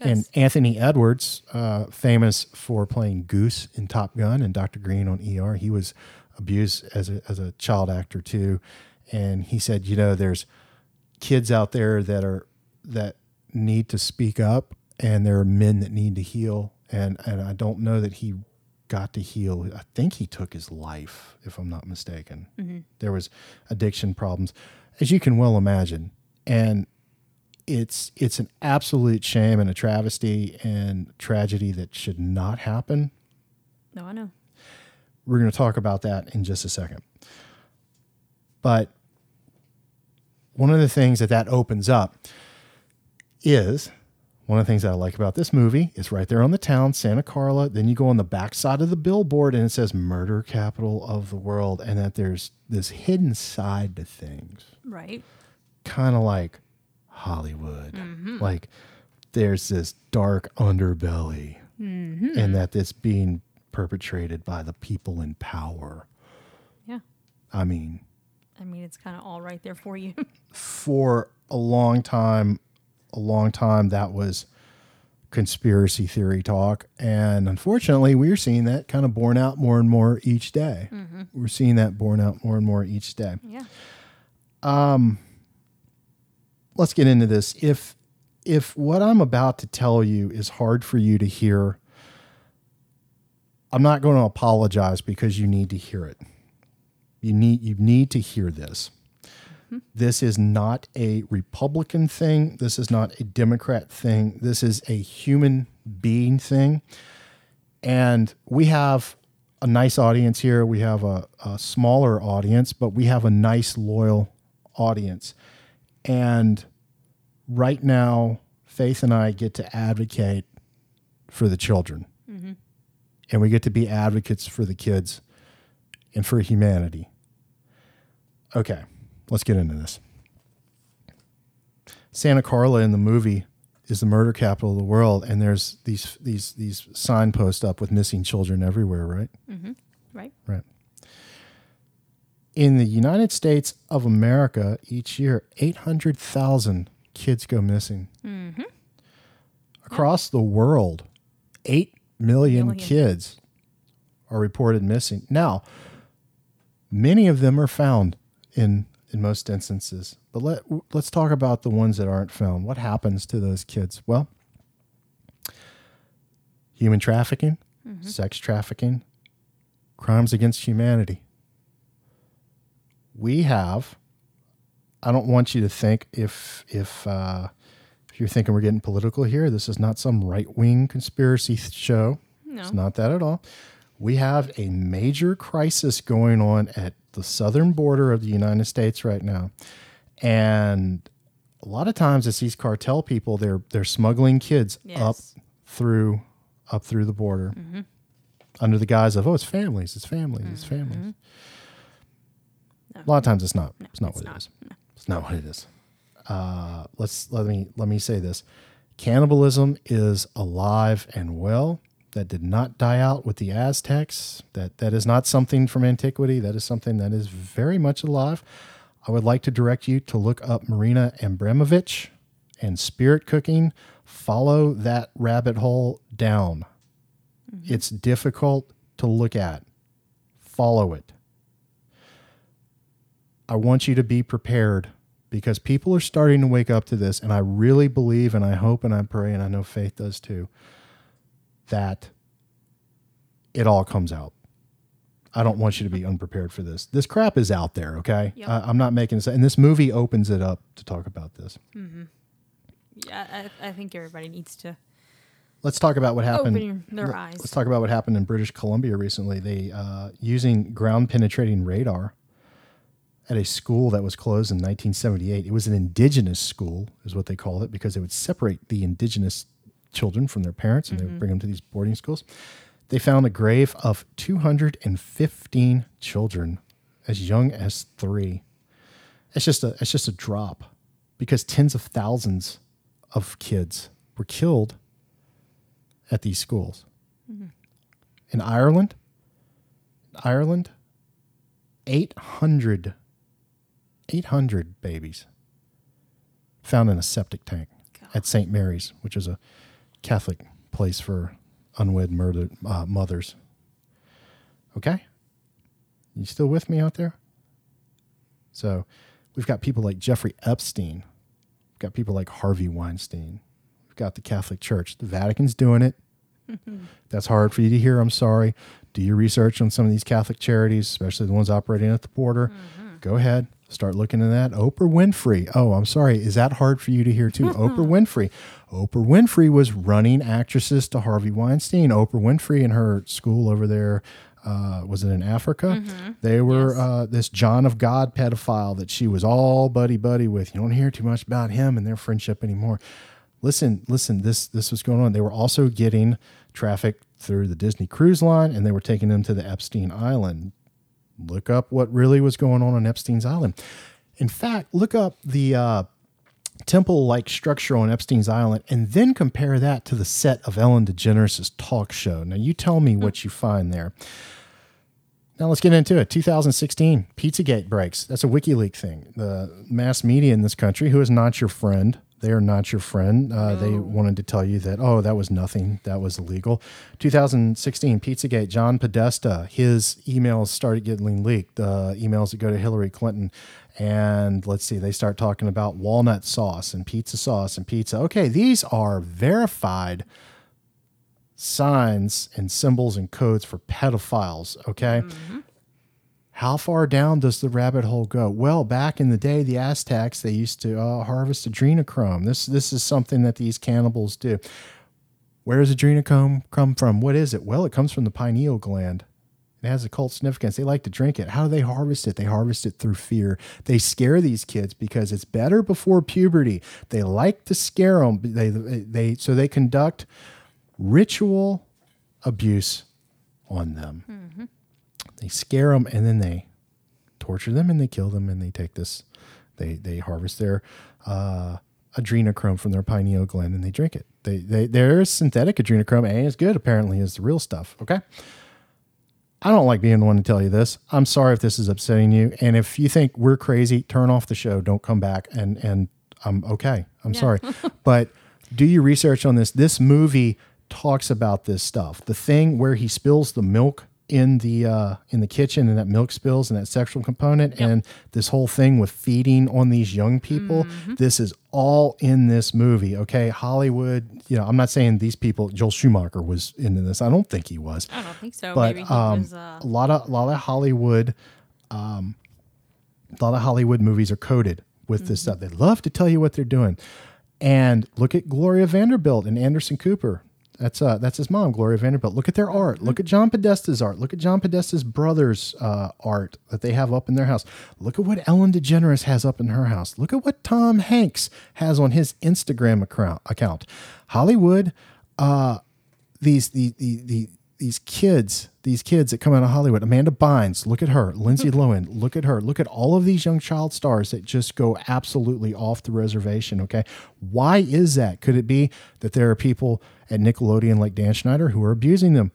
and. Anthony Edwards, uh, famous for playing Goose in Top Gun and Dr. Green on ER, he was abused as a as a child actor too, and he said, you know, there's kids out there that are that need to speak up, and there are men that need to heal, and and I don't know that he got to heal. I think he took his life, if I'm not mistaken. There was addiction problems, as you can well imagine, and it's it's an absolute shame and a travesty and tragedy that should not happen. No, I know. We're going to talk about that in just a second. But one of the things that that opens up is one of the things that I like about this movie is right there on the town, Santa Carla. Then you go on the backside of the billboard and it says murder capital of the world, and that there's this hidden side to things Right. kind of like Hollywood. Mm-hmm. Like there's this dark underbelly mm-hmm. and that it's being perpetrated by the people in power. Yeah. I mean, I mean, it's kind of all right there for you. for a long time, a long time, that was conspiracy theory talk. And unfortunately, we're seeing that kind of borne out more and more each day. Mm-hmm. We're seeing that borne out more and more each day. yeah. Um, let's get into this. If if what I'm about to tell you is hard for you to hear, I'm not going to apologize because you need to hear it. You need you need to hear this. Mm-hmm. This is not a Republican thing. This is not a Democrat thing. This is a human being thing. And we have a nice audience here. We have a, a smaller audience, but we have a nice, loyal audience. And right now, Faith and I get to advocate for the children. Mm-hmm. And we get to be advocates for the kids and for humanity. Okay, let's get into this. Santa Carla in the movie is the murder capital of the world, and there's these these these signposts up with missing children everywhere, right? Mm-hmm. Right. Right. In the United States of America, each year, 800,000 kids go missing. Mm-hmm. Across the world, 8 million, Million. kids are reported missing. Now, many of them are found in in most instances. But let let's talk about the ones that aren't found. What happens to those kids? Well, human trafficking, mm-hmm. sex trafficking, crimes against humanity. We have. I don't want you to think if if uh, if you're thinking we're getting political here. This is not some right wing conspiracy th- show. No. It's not that at all. We have a major crisis going on at the southern border of the United States right now, and a lot of times it's these cartel people. They're they're smuggling kids up through up through the border under the guise of oh it's families it's families it's families a lot of times it's not. It's not what it is. It's not what it is. Uh, let's let me let me say this. Cannibalism is alive and well. That did not die out with the aztecs. That that is not something from antiquity. That is something that is very much alive. I would like to direct you to look up Marina Abramović and spirit cooking. Follow that rabbit hole down. It's difficult to look at. Follow it. I want you to be prepared because people are starting to wake up to this. And I really believe, and I hope, and I pray, and I know Faith does too, that it all comes out. I don't want you to be unprepared for this. This crap is out there, okay? Yep. I, I'm not making this. And this movie opens it up to talk about this. Mm-hmm. Yeah, I, I think everybody needs to. Let's talk about what happened. Open their eyes. Let's talk about what happened in British Columbia recently. They uh, using ground penetrating radar at a school that was closed in 1978. It was an indigenous school, is what they called it, because they would separate the indigenous children from their parents and they would mm-hmm. bring them to these boarding schools. They found a grave of 215 children as young as three. It's just a it's just a drop because tens of thousands of kids were killed at these schools. Mm-hmm. In Ireland, Ireland, 800, 800 babies found in a septic tank at St. Mary's, which is a Catholic place for unwed murdered uh, mothers. Okay? You still with me out there? So we've got people like Jeffrey Epstein. We've got people like Harvey Weinstein. We've got the Catholic Church. The Vatican's doing it. That's hard for you to hear. I'm sorry. Do your research on some of these Catholic charities, especially the ones operating at the border. Go ahead. Start looking at that. Oprah Winfrey. Oh, I'm sorry. Is that hard for you to hear too? Oprah Winfrey. Oprah Winfrey was running actresses to Harvey Weinstein. Oprah Winfrey and her school over there. Uh, was it in Africa? They were Yes. uh, this John of God pedophile that she was all buddy buddy with. You don't hear too much about him and their friendship anymore. Listen, listen. This this was going on. They were also getting traffic through the Disney Cruise Line, and they were taking them to the Epstein Island. Look up what really was going on on Epstein's Island. In fact, look up the uh, temple like structure on Epstein's Island and then compare that to the set of Ellen DeGeneres' talk show. Now, you tell me what you find there. Now, let's get into it. 2016, Pizzagate breaks. That's a WikiLeaks thing. The mass media in this country, who is not your friend, they are not your friend. Uh, They wanted to tell you that, oh, that was nothing. That was illegal. 2016, Pizzagate, John Podesta, his emails started getting leaked, uh, emails that go to Hillary Clinton. And let's see, they start talking about walnut sauce and pizza sauce and pizza. Okay, these are verified signs and symbols and codes for pedophiles. Okay. How far down does the rabbit hole go? Well, back in the day, the Aztecs they used to uh, harvest adrenochrome. This this is something that these cannibals do. Where does adrenochrome come from? What is it? Well, it comes from the pineal gland. It has a cult significance. They like to drink it. How do they harvest it? They harvest it through fear. They scare these kids because it's better before puberty. They like to scare them. They they so they conduct ritual abuse on them. They scare them and then they torture them and they kill them and they take this. They they harvest their uh, adrenochrome from their pineal gland and they drink it. They they there's synthetic adrenochrome and it's good apparently is the real stuff. Okay. I don't like being the one to tell you this. I'm sorry if this is upsetting you. And if you think we're crazy, turn off the show. Don't come back. And and I'm okay. I'm sorry. but do your research on this. This movie talks about this stuff. The thing where he spills the milk in the uh, in the kitchen and that milk spills and that sexual component and this whole thing with feeding on these young people. This is all in this movie. Okay, Hollywood. You know, I'm not saying these people. Joel Schumacher was into this. I don't think he was I don't think so. but Maybe he um, was. Uh, a lot of a lot of Hollywood, um, a lot of Hollywood movies are coded with this stuff. They love to tell you what they're doing, and look at Gloria Vanderbilt and Anderson Cooper. That's uh that's his mom, Gloria Vanderbilt. Look at their art. Look at John Podesta's art. Look at John Podesta's brother's uh, art that they have up in their house. Look at what Ellen DeGeneres has up in her house. Look at what Tom Hanks has on his Instagram account. Account. Hollywood, uh, these the the the these kids, these kids that come out of Hollywood, Amanda Bynes, look at her, Lindsay Lohan, look at her, look at all of these young child stars that just go absolutely off the reservation. Okay. Why is that? Could it be that there are people at Nickelodeon like Dan Schneider who are abusing them?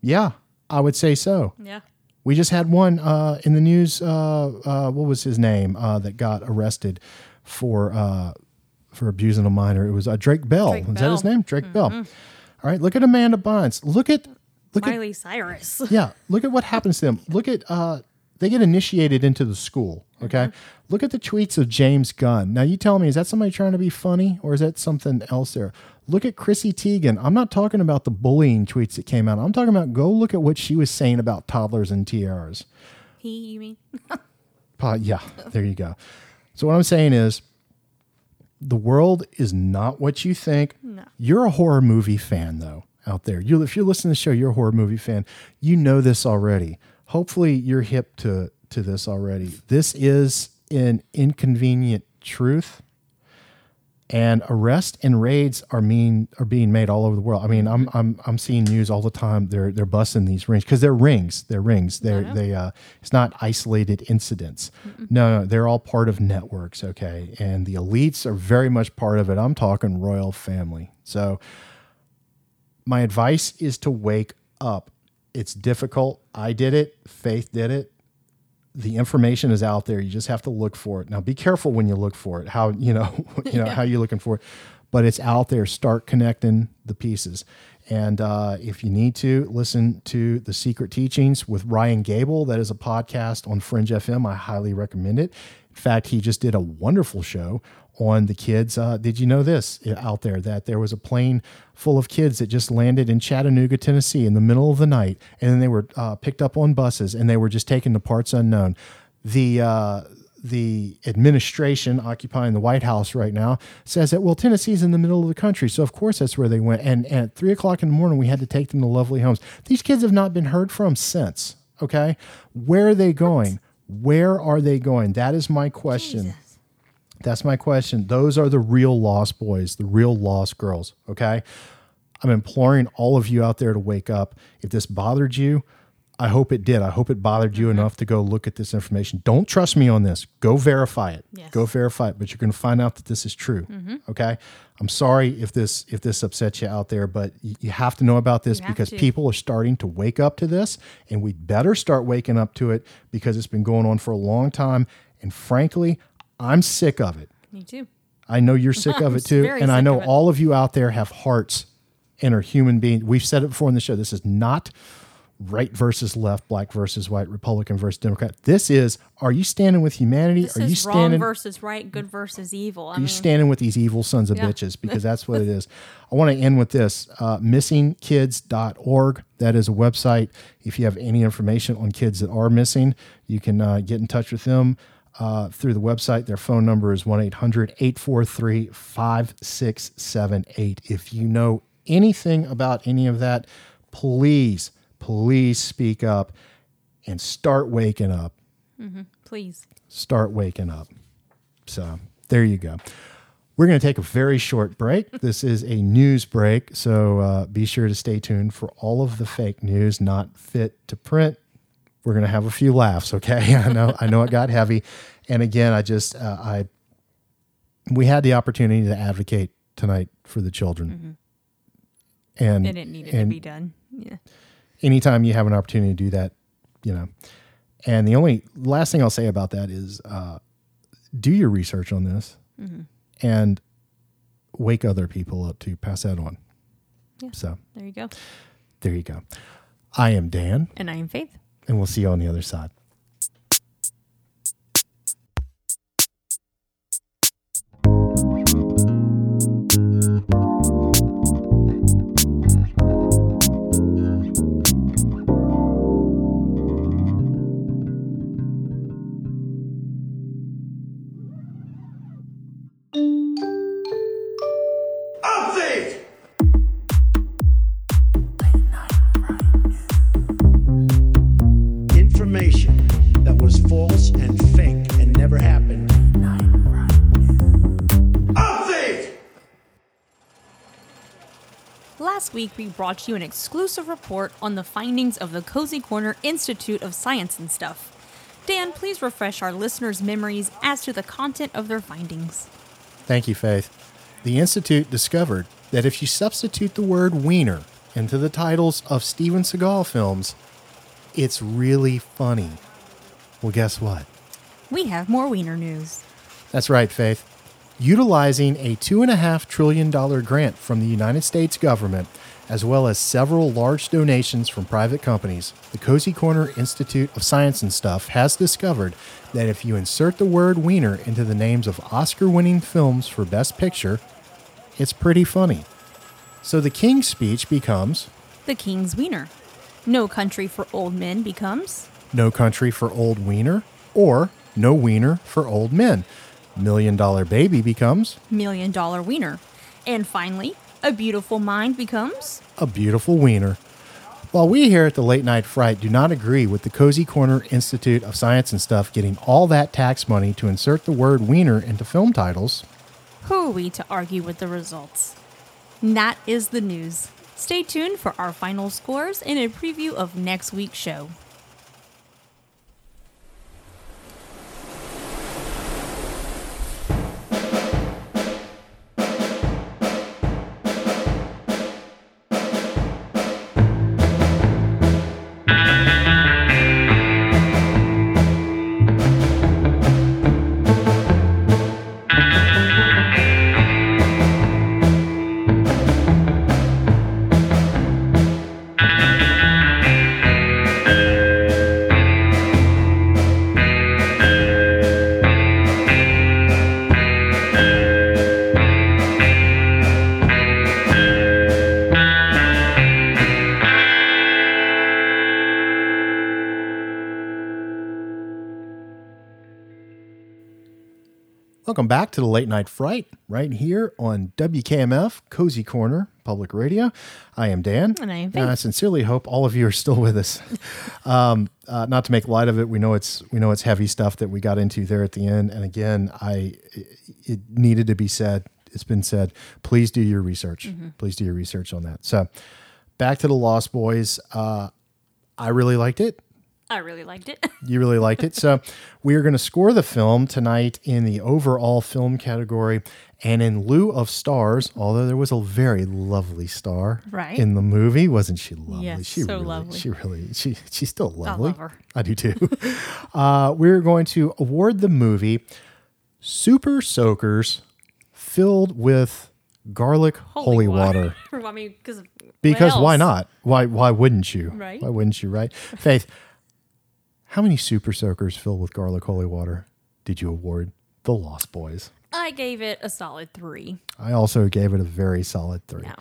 Yeah, I would say so. yeah. We just had one uh, in the news. Uh, uh, what was his name uh, that got arrested for uh, for abusing a minor? It was uh, Drake Bell. Drake is that his name? Drake Bell. All right. Look at Amanda Bynes. Look at look at Miley Cyrus. yeah. Look at what happens to them. Look at uh, they get initiated into the school. Okay. Look at the tweets of James Gunn. Now you tell me, is that somebody trying to be funny or is that something else there? Look at Chrissy Teigen. I'm not talking about the bullying tweets that came out. I'm talking about go look at what she was saying about toddlers and tiaras. he, you mean? Pa- yeah, there you go. So what I'm saying is, the world is not what you think. No. You're a horror movie fan, though, out there. You, if you're listening to the show, you're a horror movie fan. You know this already. Hopefully, you're hip to to this already. This is an inconvenient truth. And arrests and raids are mean are being made all over the world. I mean, I'm I'm I'm seeing news all the time. They're they're busting these rings because they're rings. They're rings. They're they uh it's not isolated incidents. No, no, they're all part of networks. Okay, and the elites are very much part of it. I'm talking royal family. So my advice is to wake up. It's difficult. I did it. Faith did it the information is out there. You just have to look for it. Now, be careful when you look for it. How you know, you know how you're looking for it, but it's out there. Start connecting the pieces. And uh, if you need to listen to the Secret Teachings with Ryan Gable, that is a podcast on Fringe FM. I highly recommend it. In fact, he just did a wonderful show on the kids. Uh, did you know this uh, out there that there was a plane full of kids that just landed in Chattanooga, Tennessee in the middle of the night, and then they were uh, picked up on buses and they were just taken to parts unknown. The uh, the administration occupying the White House right now says that well Tennessee's in the middle of the country, so of course that's where they went. And, and at three o'clock in the morning, we had to take them to lovely homes. These kids have not been heard from since. Okay, where are they going? Where are they going? That is my question. That's my question. Those are the real lost boys, the real lost girls. Okay. I'm imploring all of you out there to wake up. If this bothered you, I hope it did. I hope it bothered you mm-hmm. enough to go look at this information. Don't trust me on this. Go verify it. Yes. Go verify it. But you're going to find out that this is true. Mm-hmm. Okay. I'm sorry if this if this upsets you out there, but you have to know about this You because people are starting to wake up to this, and we better start waking up to it because it's been going on for a long time. And frankly, I'm sick of it. Me too. I know you're sick of it too. And I know of all of you out there have hearts and are human beings. We've said it before in the show. This is not right versus left, black versus white, Republican versus Democrat. This is are you standing with humanity? This are you standing versus right, good versus evil. I are you standing with these evil sons of Yeah. bitches? Because that's what it is. I want to end with this uh, missingkids.org. That is a website. If you have any information on kids that are missing, you can uh, get in touch with them uh, through the website. Their phone number is 1 800 843 5678. If you know anything about any of that, please, please speak up and start waking up. please. Start waking up. So there you go. We're going to take a very short break. This is a news break, so uh, be sure to stay tuned for all of the fake news not fit to print. We're going to have a few laughs, okay? I know, I know it got heavy, and again, I just, uh, I, we had the opportunity to advocate tonight for the children, and And it needed and to be done. Yeah. anytime you have an opportunity to do that, you know. And the only last thing I'll say about that is uh, do your research on this and wake other people up to pass that on. Yeah. So There you go. there you go. I am Dan, And I am Faith. And we'll see you on the other side. Week, we brought you an exclusive report on the findings of the Cozy Corner Institute of Science and Stuff. Dan, please refresh our listeners' memories as to the content of their findings. Thank you, Faith. The Institute discovered that if you substitute the word wiener into the titles of Steven Seagal films, it's really funny. Well, guess what? We have more Wiener news. That's right, Faith. Utilizing a $2.5 trillion grant from the United States government, as well as several large donations from private companies, the Cozy Corner Institute of Science and Stuff has discovered that if you insert the word wiener into the names of Oscar winning films for Best Picture, it's pretty funny. So the King's speech becomes The King's Wiener. No Country for Old Men becomes No Country for Old Wiener or No Wiener for Old Men. Million Dollar Baby becomes Million Dollar Wiener. And finally, A Beautiful Mind becomes a beautiful wiener. While we here at the Late Night Fright do not agree with the Cozy Corner Institute of Science and Stuff getting all that tax money to insert the word wiener into film titles, Who are we to argue with the results? And that is the news. Stay tuned for our final scores and a preview of next week's show. Welcome back to the Late Night Fright, right here on WKMF Cozy Corner Public Radio. I am Dan, And I am I sincerely hope all of you are still with us. um, uh, not to make light of it, we know it's we know it's heavy stuff that we got into there at the end. And again, I it needed to be said. It's been said. Please do your research. Please do your research on that. So, back to the Lost Boys. Uh, I really liked it. I really liked it. You really liked it. So we are going to score the film tonight in the overall film category. And in lieu of stars, although there was a very lovely star Right. in the movie, wasn't she lovely? Yes, she so really, lovely. She really, she she's still lovely. love her. I do too. uh, we're going to award the movie Super Soakers filled with garlic holy, water. I mean, because Because why not? Why why wouldn't you? Right. Why wouldn't you, right? Faith, how many super soakers filled with garlic holy water did you award The Lost Boys? I gave it a solid three. I also gave it a very solid three. Yeah.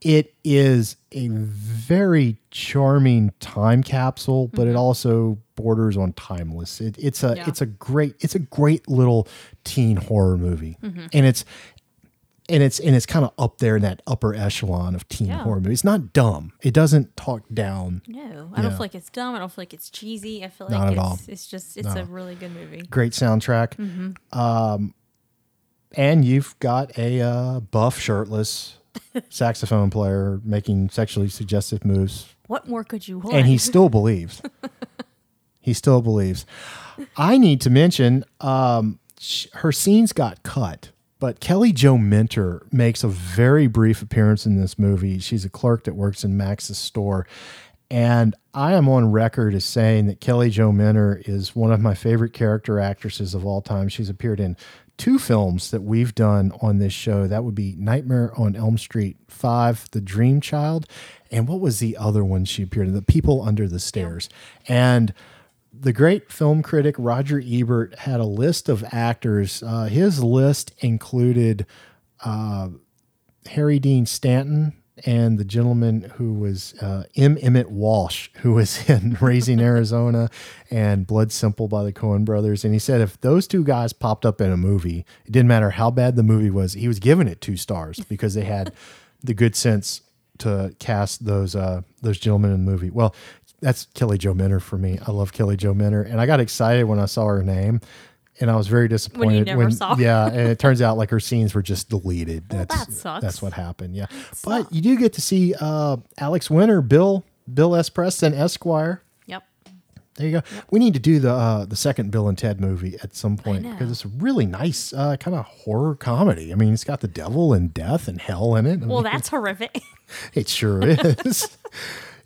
It is a very charming time capsule, but it mm-hmm. also borders on timeless. It, it's a Yeah. it's a great it's a great little teen horror movie, mm-hmm. and it's and it's and it's kind of up there in that upper echelon of teen Yeah. horror movies. It's not dumb. It doesn't talk down. No, I don't Yeah. feel like it's dumb. I don't feel like it's cheesy. I feel like Not at it's, all. it's just it's a really good movie. Great soundtrack. Um, and you've got a uh, buff, shirtless saxophone player making sexually suggestive moves What more could you want? and he still believes. he still believes. I need to mention um, sh- her scenes got cut, but Kelly Jo Minter makes a very brief appearance in this movie. She's a clerk that works in Max's store. And I am on record as saying that Kelly Jo Minter is one of my favorite character actresses of all time. She's appeared in two films that we've done on this show. That would be Nightmare on Elm Street 5, The Dream Child, and what was the other one she appeared in? The People Under the Stairs. And the great film critic Roger Ebert had a list of actors. Uh, his list included uh, Harry Dean Stanton and the gentleman who was uh, M. Emmett Walsh, who was in Raising Arizona and Blood Simple by the Coen brothers. And he said if those two guys popped up in a movie, it didn't matter how bad the movie was, he was giving it two stars because they had the good sense to cast those uh, those gentlemen in the movie. Well, that's Kelly Jo Minter for me. I love Kelly Jo Minter, and I got excited when I saw her name, and I was very disappointed when you never saw. Yeah, and it turns out like her scenes were just deleted. Well, that's that sucks. that's what happened. Yeah, but you do get to see uh, Alex Winter, Bill Bill S. Preston Esquire. Yep. There you go. We need to do the uh, the second Bill and Ted movie at some point because it's a really nice uh, kind of horror comedy. I mean, it's got the devil and death and hell in it. I Well, mean, that's horrific. it sure is.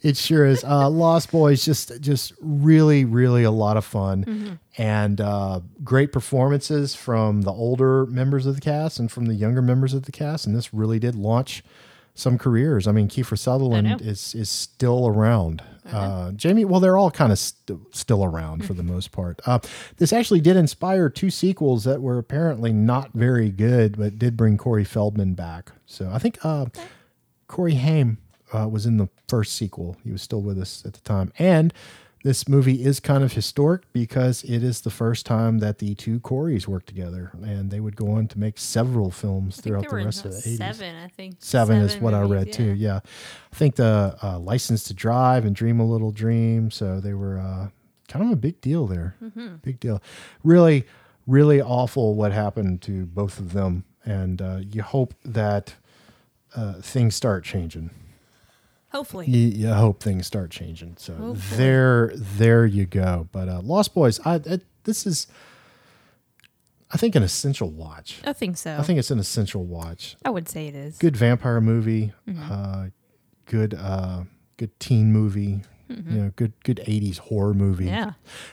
it sure is. Uh, Lost Boys just just really really a lot of fun and uh, great performances from the older members of the cast and from the younger members of the cast. And this really did launch some careers. I mean, Kiefer Sutherland is is still around. Uh, Jami, well, they're all kind of st- still around for the most part. Uh, this actually did inspire two sequels that were apparently not very good, but did bring Corey Feldman back. So I think uh, Corey Haim uh, was in the first sequel. He was still with us at the time. And this movie is kind of historic because it is the first time that the two Coreys worked together. And they would go on to make several films throughout the rest of the 80s. seven. I think Seven, is what I movies, read too. Yeah, I think the uh, License to Drive and Dream a Little Dream. So they were uh, kind of a big deal there. Mm-hmm. Big deal. Really, really awful what happened to both of them, and uh, you hope that uh, things start changing. Hopefully. You, you hope things start changing. So Hopefully. there, there you go. But uh, Lost Boys, I, I this is, I think, an essential watch. I think so. I think it's an essential watch I would say it is. good vampire movie, Mm-hmm. uh, good uh, good teen movie, you know, good good eighties horror movie. Mm-hmm. Yeah.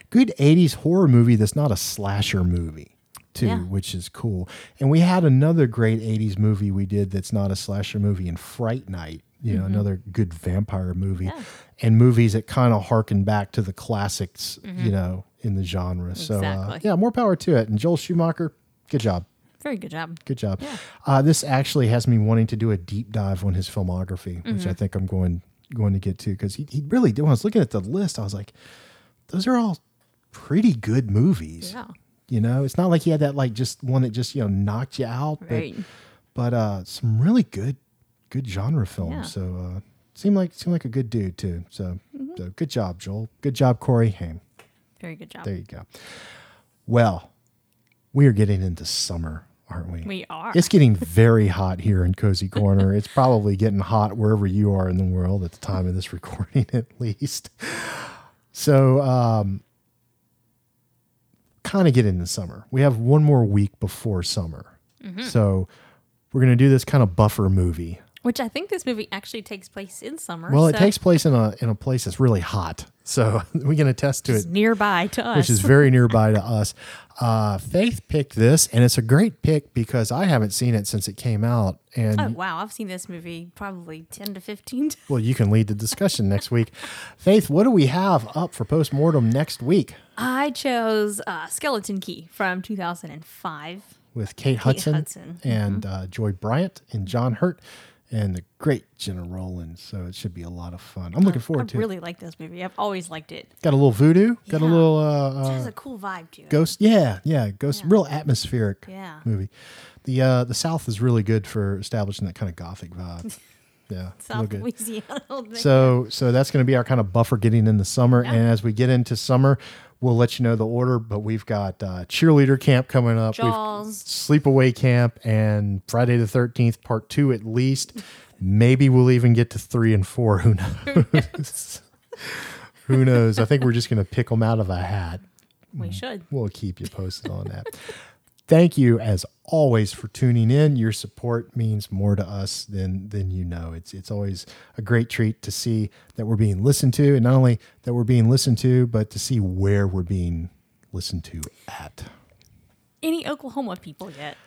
good eighties horror movie that's not a slasher movie. Too, Yeah. which is cool. And we had another great 80s movie we did that's not a slasher movie in Fright Night, you know, another good vampire movie. Mm-hmm. Yeah. And movies that kind of harken back to the classics, you know, in the genre. So, uh, Mm-hmm. Yeah, more power to it. And Joel Schumacher, good job. Very good job. Good job. Uh, this actually has me wanting to do a deep dive on his filmography, which Mm-hmm. I think I'm going going to get to because he, he really did. When I was looking at the list, I was like, those are all pretty good movies. Yeah. You know, it's not like he had that like just one that just you know knocked you out, Right. but but uh, some really good good genre film. Yeah. So uh, seemed like seemed like a good dude too. So, so good job, Joel. Good job, Corey Haim. Very good job. There you go. Well, we are getting into summer aren't we? We are. It's getting very hot here in Cozy Corner. it's probably getting hot wherever you are in the world at the time of this recording, at least. So, um, kind of get into summer. We have one more week before summer. Mm-hmm. So, we're going to do this kind of buffer movie. Which I think this movie actually takes place in summer. Well, it so takes place in a in a place that's really hot. So, we can attest to it's it nearby to us. which is very nearby to us. Uh, Faith picked this, and it's a great pick because I haven't seen it since it came out. And Oh wow, I've seen this movie probably ten to fifteen. times. well, you can lead the discussion next week. Faith, what do we have up for postmortem next week I chose uh, Skeleton Key from 2005. with Kate Hudson, Hudson, and uh, Joy Bryant and John Hurt and the great Gena Rowland? So it should be a lot of fun. I'm looking I forward to really it. Really like this movie. I've always liked it. Got a little voodoo. Got a little uh, It has uh, a cool vibe to it. ghost. Yeah, yeah, ghost. Yeah. Real atmospheric Yeah. movie. The uh, the South is really good for establishing that kind of gothic vibe. Yeah, South. Louisiana. So so that's going to be our kind of buffer getting in the summer. Yeah. And as we get into summer, we'll let you know the order. But we've got uh, cheerleader camp coming up. Jaws. sleepaway camp and Friday the Thirteenth Part Two at least. Maybe we'll even get to three and four. Who knows? Who knows? I think we're just going to pick them out of a hat. we should. We'll keep you posted on that. Thank you as always for tuning in. Your support means more to us than than you know. It's it's always a great treat to see that we're being listened to, and not only that we're being listened to, but to see where we're being listened to at. Any Oklahoma people yet?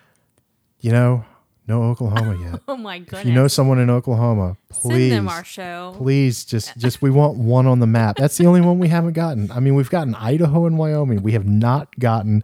You know, no Oklahoma yet. Oh my goodness. If you know someone in Oklahoma, please Send them our show. please just just we want one on the map. That's the only one we haven't gotten. I mean, we've gotten Idaho and Wyoming. We have not gotten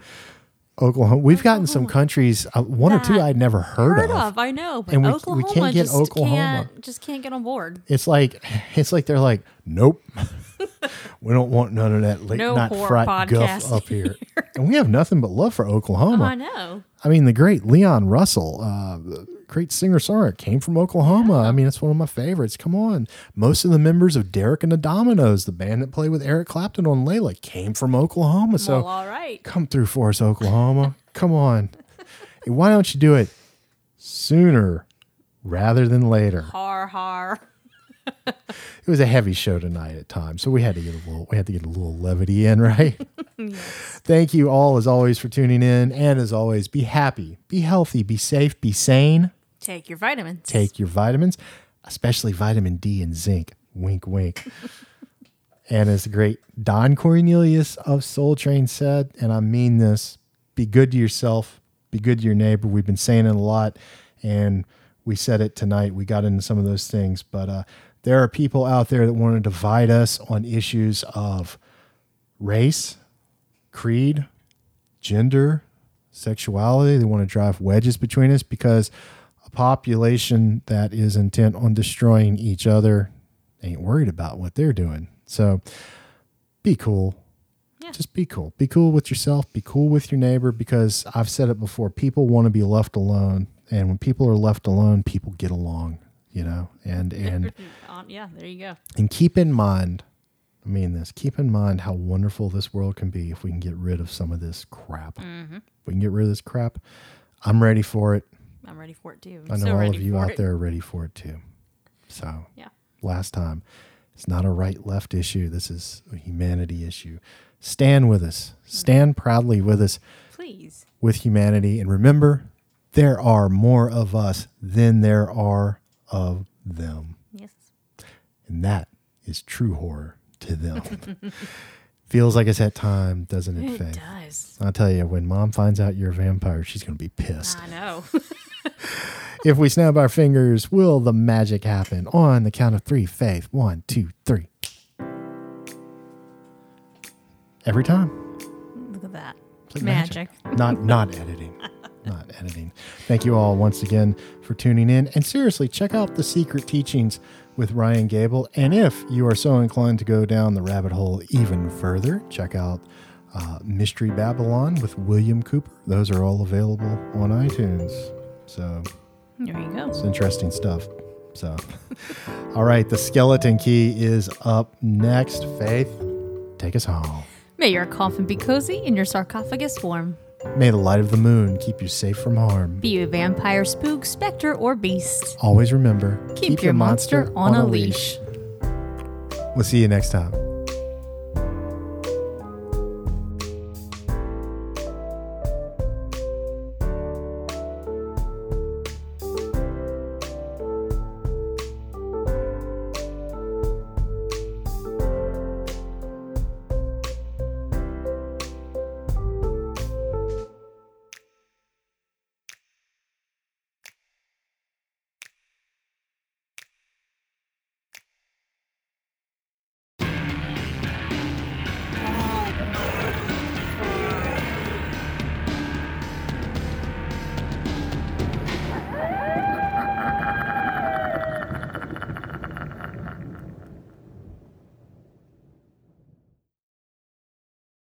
Oklahoma. We've gotten some countries, uh, one or two I'd never heard, Heard of. of, I know, but And we- we can't get just Oklahoma. Can't, just can't get on board. It's like it's like they're like, nope, we don't want none of that late No night fright guff up here. and we have nothing but love for Oklahoma. I know. I mean, the great Leon Russell, uh, the great singer songwriter, came from Oklahoma. I mean, it's one of my favorites. Come on. Most of the members of Derek and the Dominos, the band that played with Eric Clapton on Layla, came from Oklahoma. So well, all right. come through for us, Oklahoma. come on. Hey, why don't you do it sooner rather than later? Har har. It was a heavy show tonight at times, so we had to get a little we had to get a little levity in, right? Thank you all as always for tuning in, and as always, be happy, be healthy, be safe, be sane. Take your vitamins. Take your vitamins, especially vitamin D and zinc. Wink, wink. and as the great Don Cornelius of Soul Train said, and I mean this: be good to yourself, be good to your neighbor. We've been saying it a lot, and we said it tonight. We got into some of those things, but uh, there are people out there that want to divide us on issues of race, creed, gender, sexuality. They want to drive wedges between us because a population that is intent on destroying each other ain't worried about what they're doing. So be cool. Yeah. Just be cool. Be cool with yourself. Be cool with your neighbor because I've said it before. People want to be left alone. And when people are left alone, people get along, you know, and, and, Yeah, there you go. and keep in mind, I mean this, keep in mind how wonderful this world can be if we can get rid of some of this crap. Mm-hmm. If we can get rid of this crap, I'm ready for it. I'm ready for it too. I I'm know so all of you out it. there are ready for it too. So, Yeah. last time, it's not a right left issue. This is a humanity issue. Stand with us, stand proudly with us Please. with humanity. And remember, there are more of us than there are of them. And that is true horror to them. Feels like it's that time, doesn't it, It Faye? does. I'll tell you, when mom finds out you're a vampire, she's going to be pissed. I know. If we snap our fingers, will the magic happen? On the count of three, Faith. One, two, three. Every time. Look at that. It's like Magic. Not not editing. Not editing. Thank you all once again for tuning in. And seriously, check out the secret teachings with Ryan Gable. And if you are so inclined to go down the rabbit hole even further, check out uh, Mystery Babylon with William Cooper. Those are all available on iTunes. So There you go. it's interesting stuff. So, all right, the skeleton key is up next. Faith, take us home. May your coffin be cozy and your sarcophagus warm. May the light of the moon keep you safe from harm. Be you a vampire, spook, specter, or beast. Always remember Keep, your, monster, on a leash. We'll see you next time.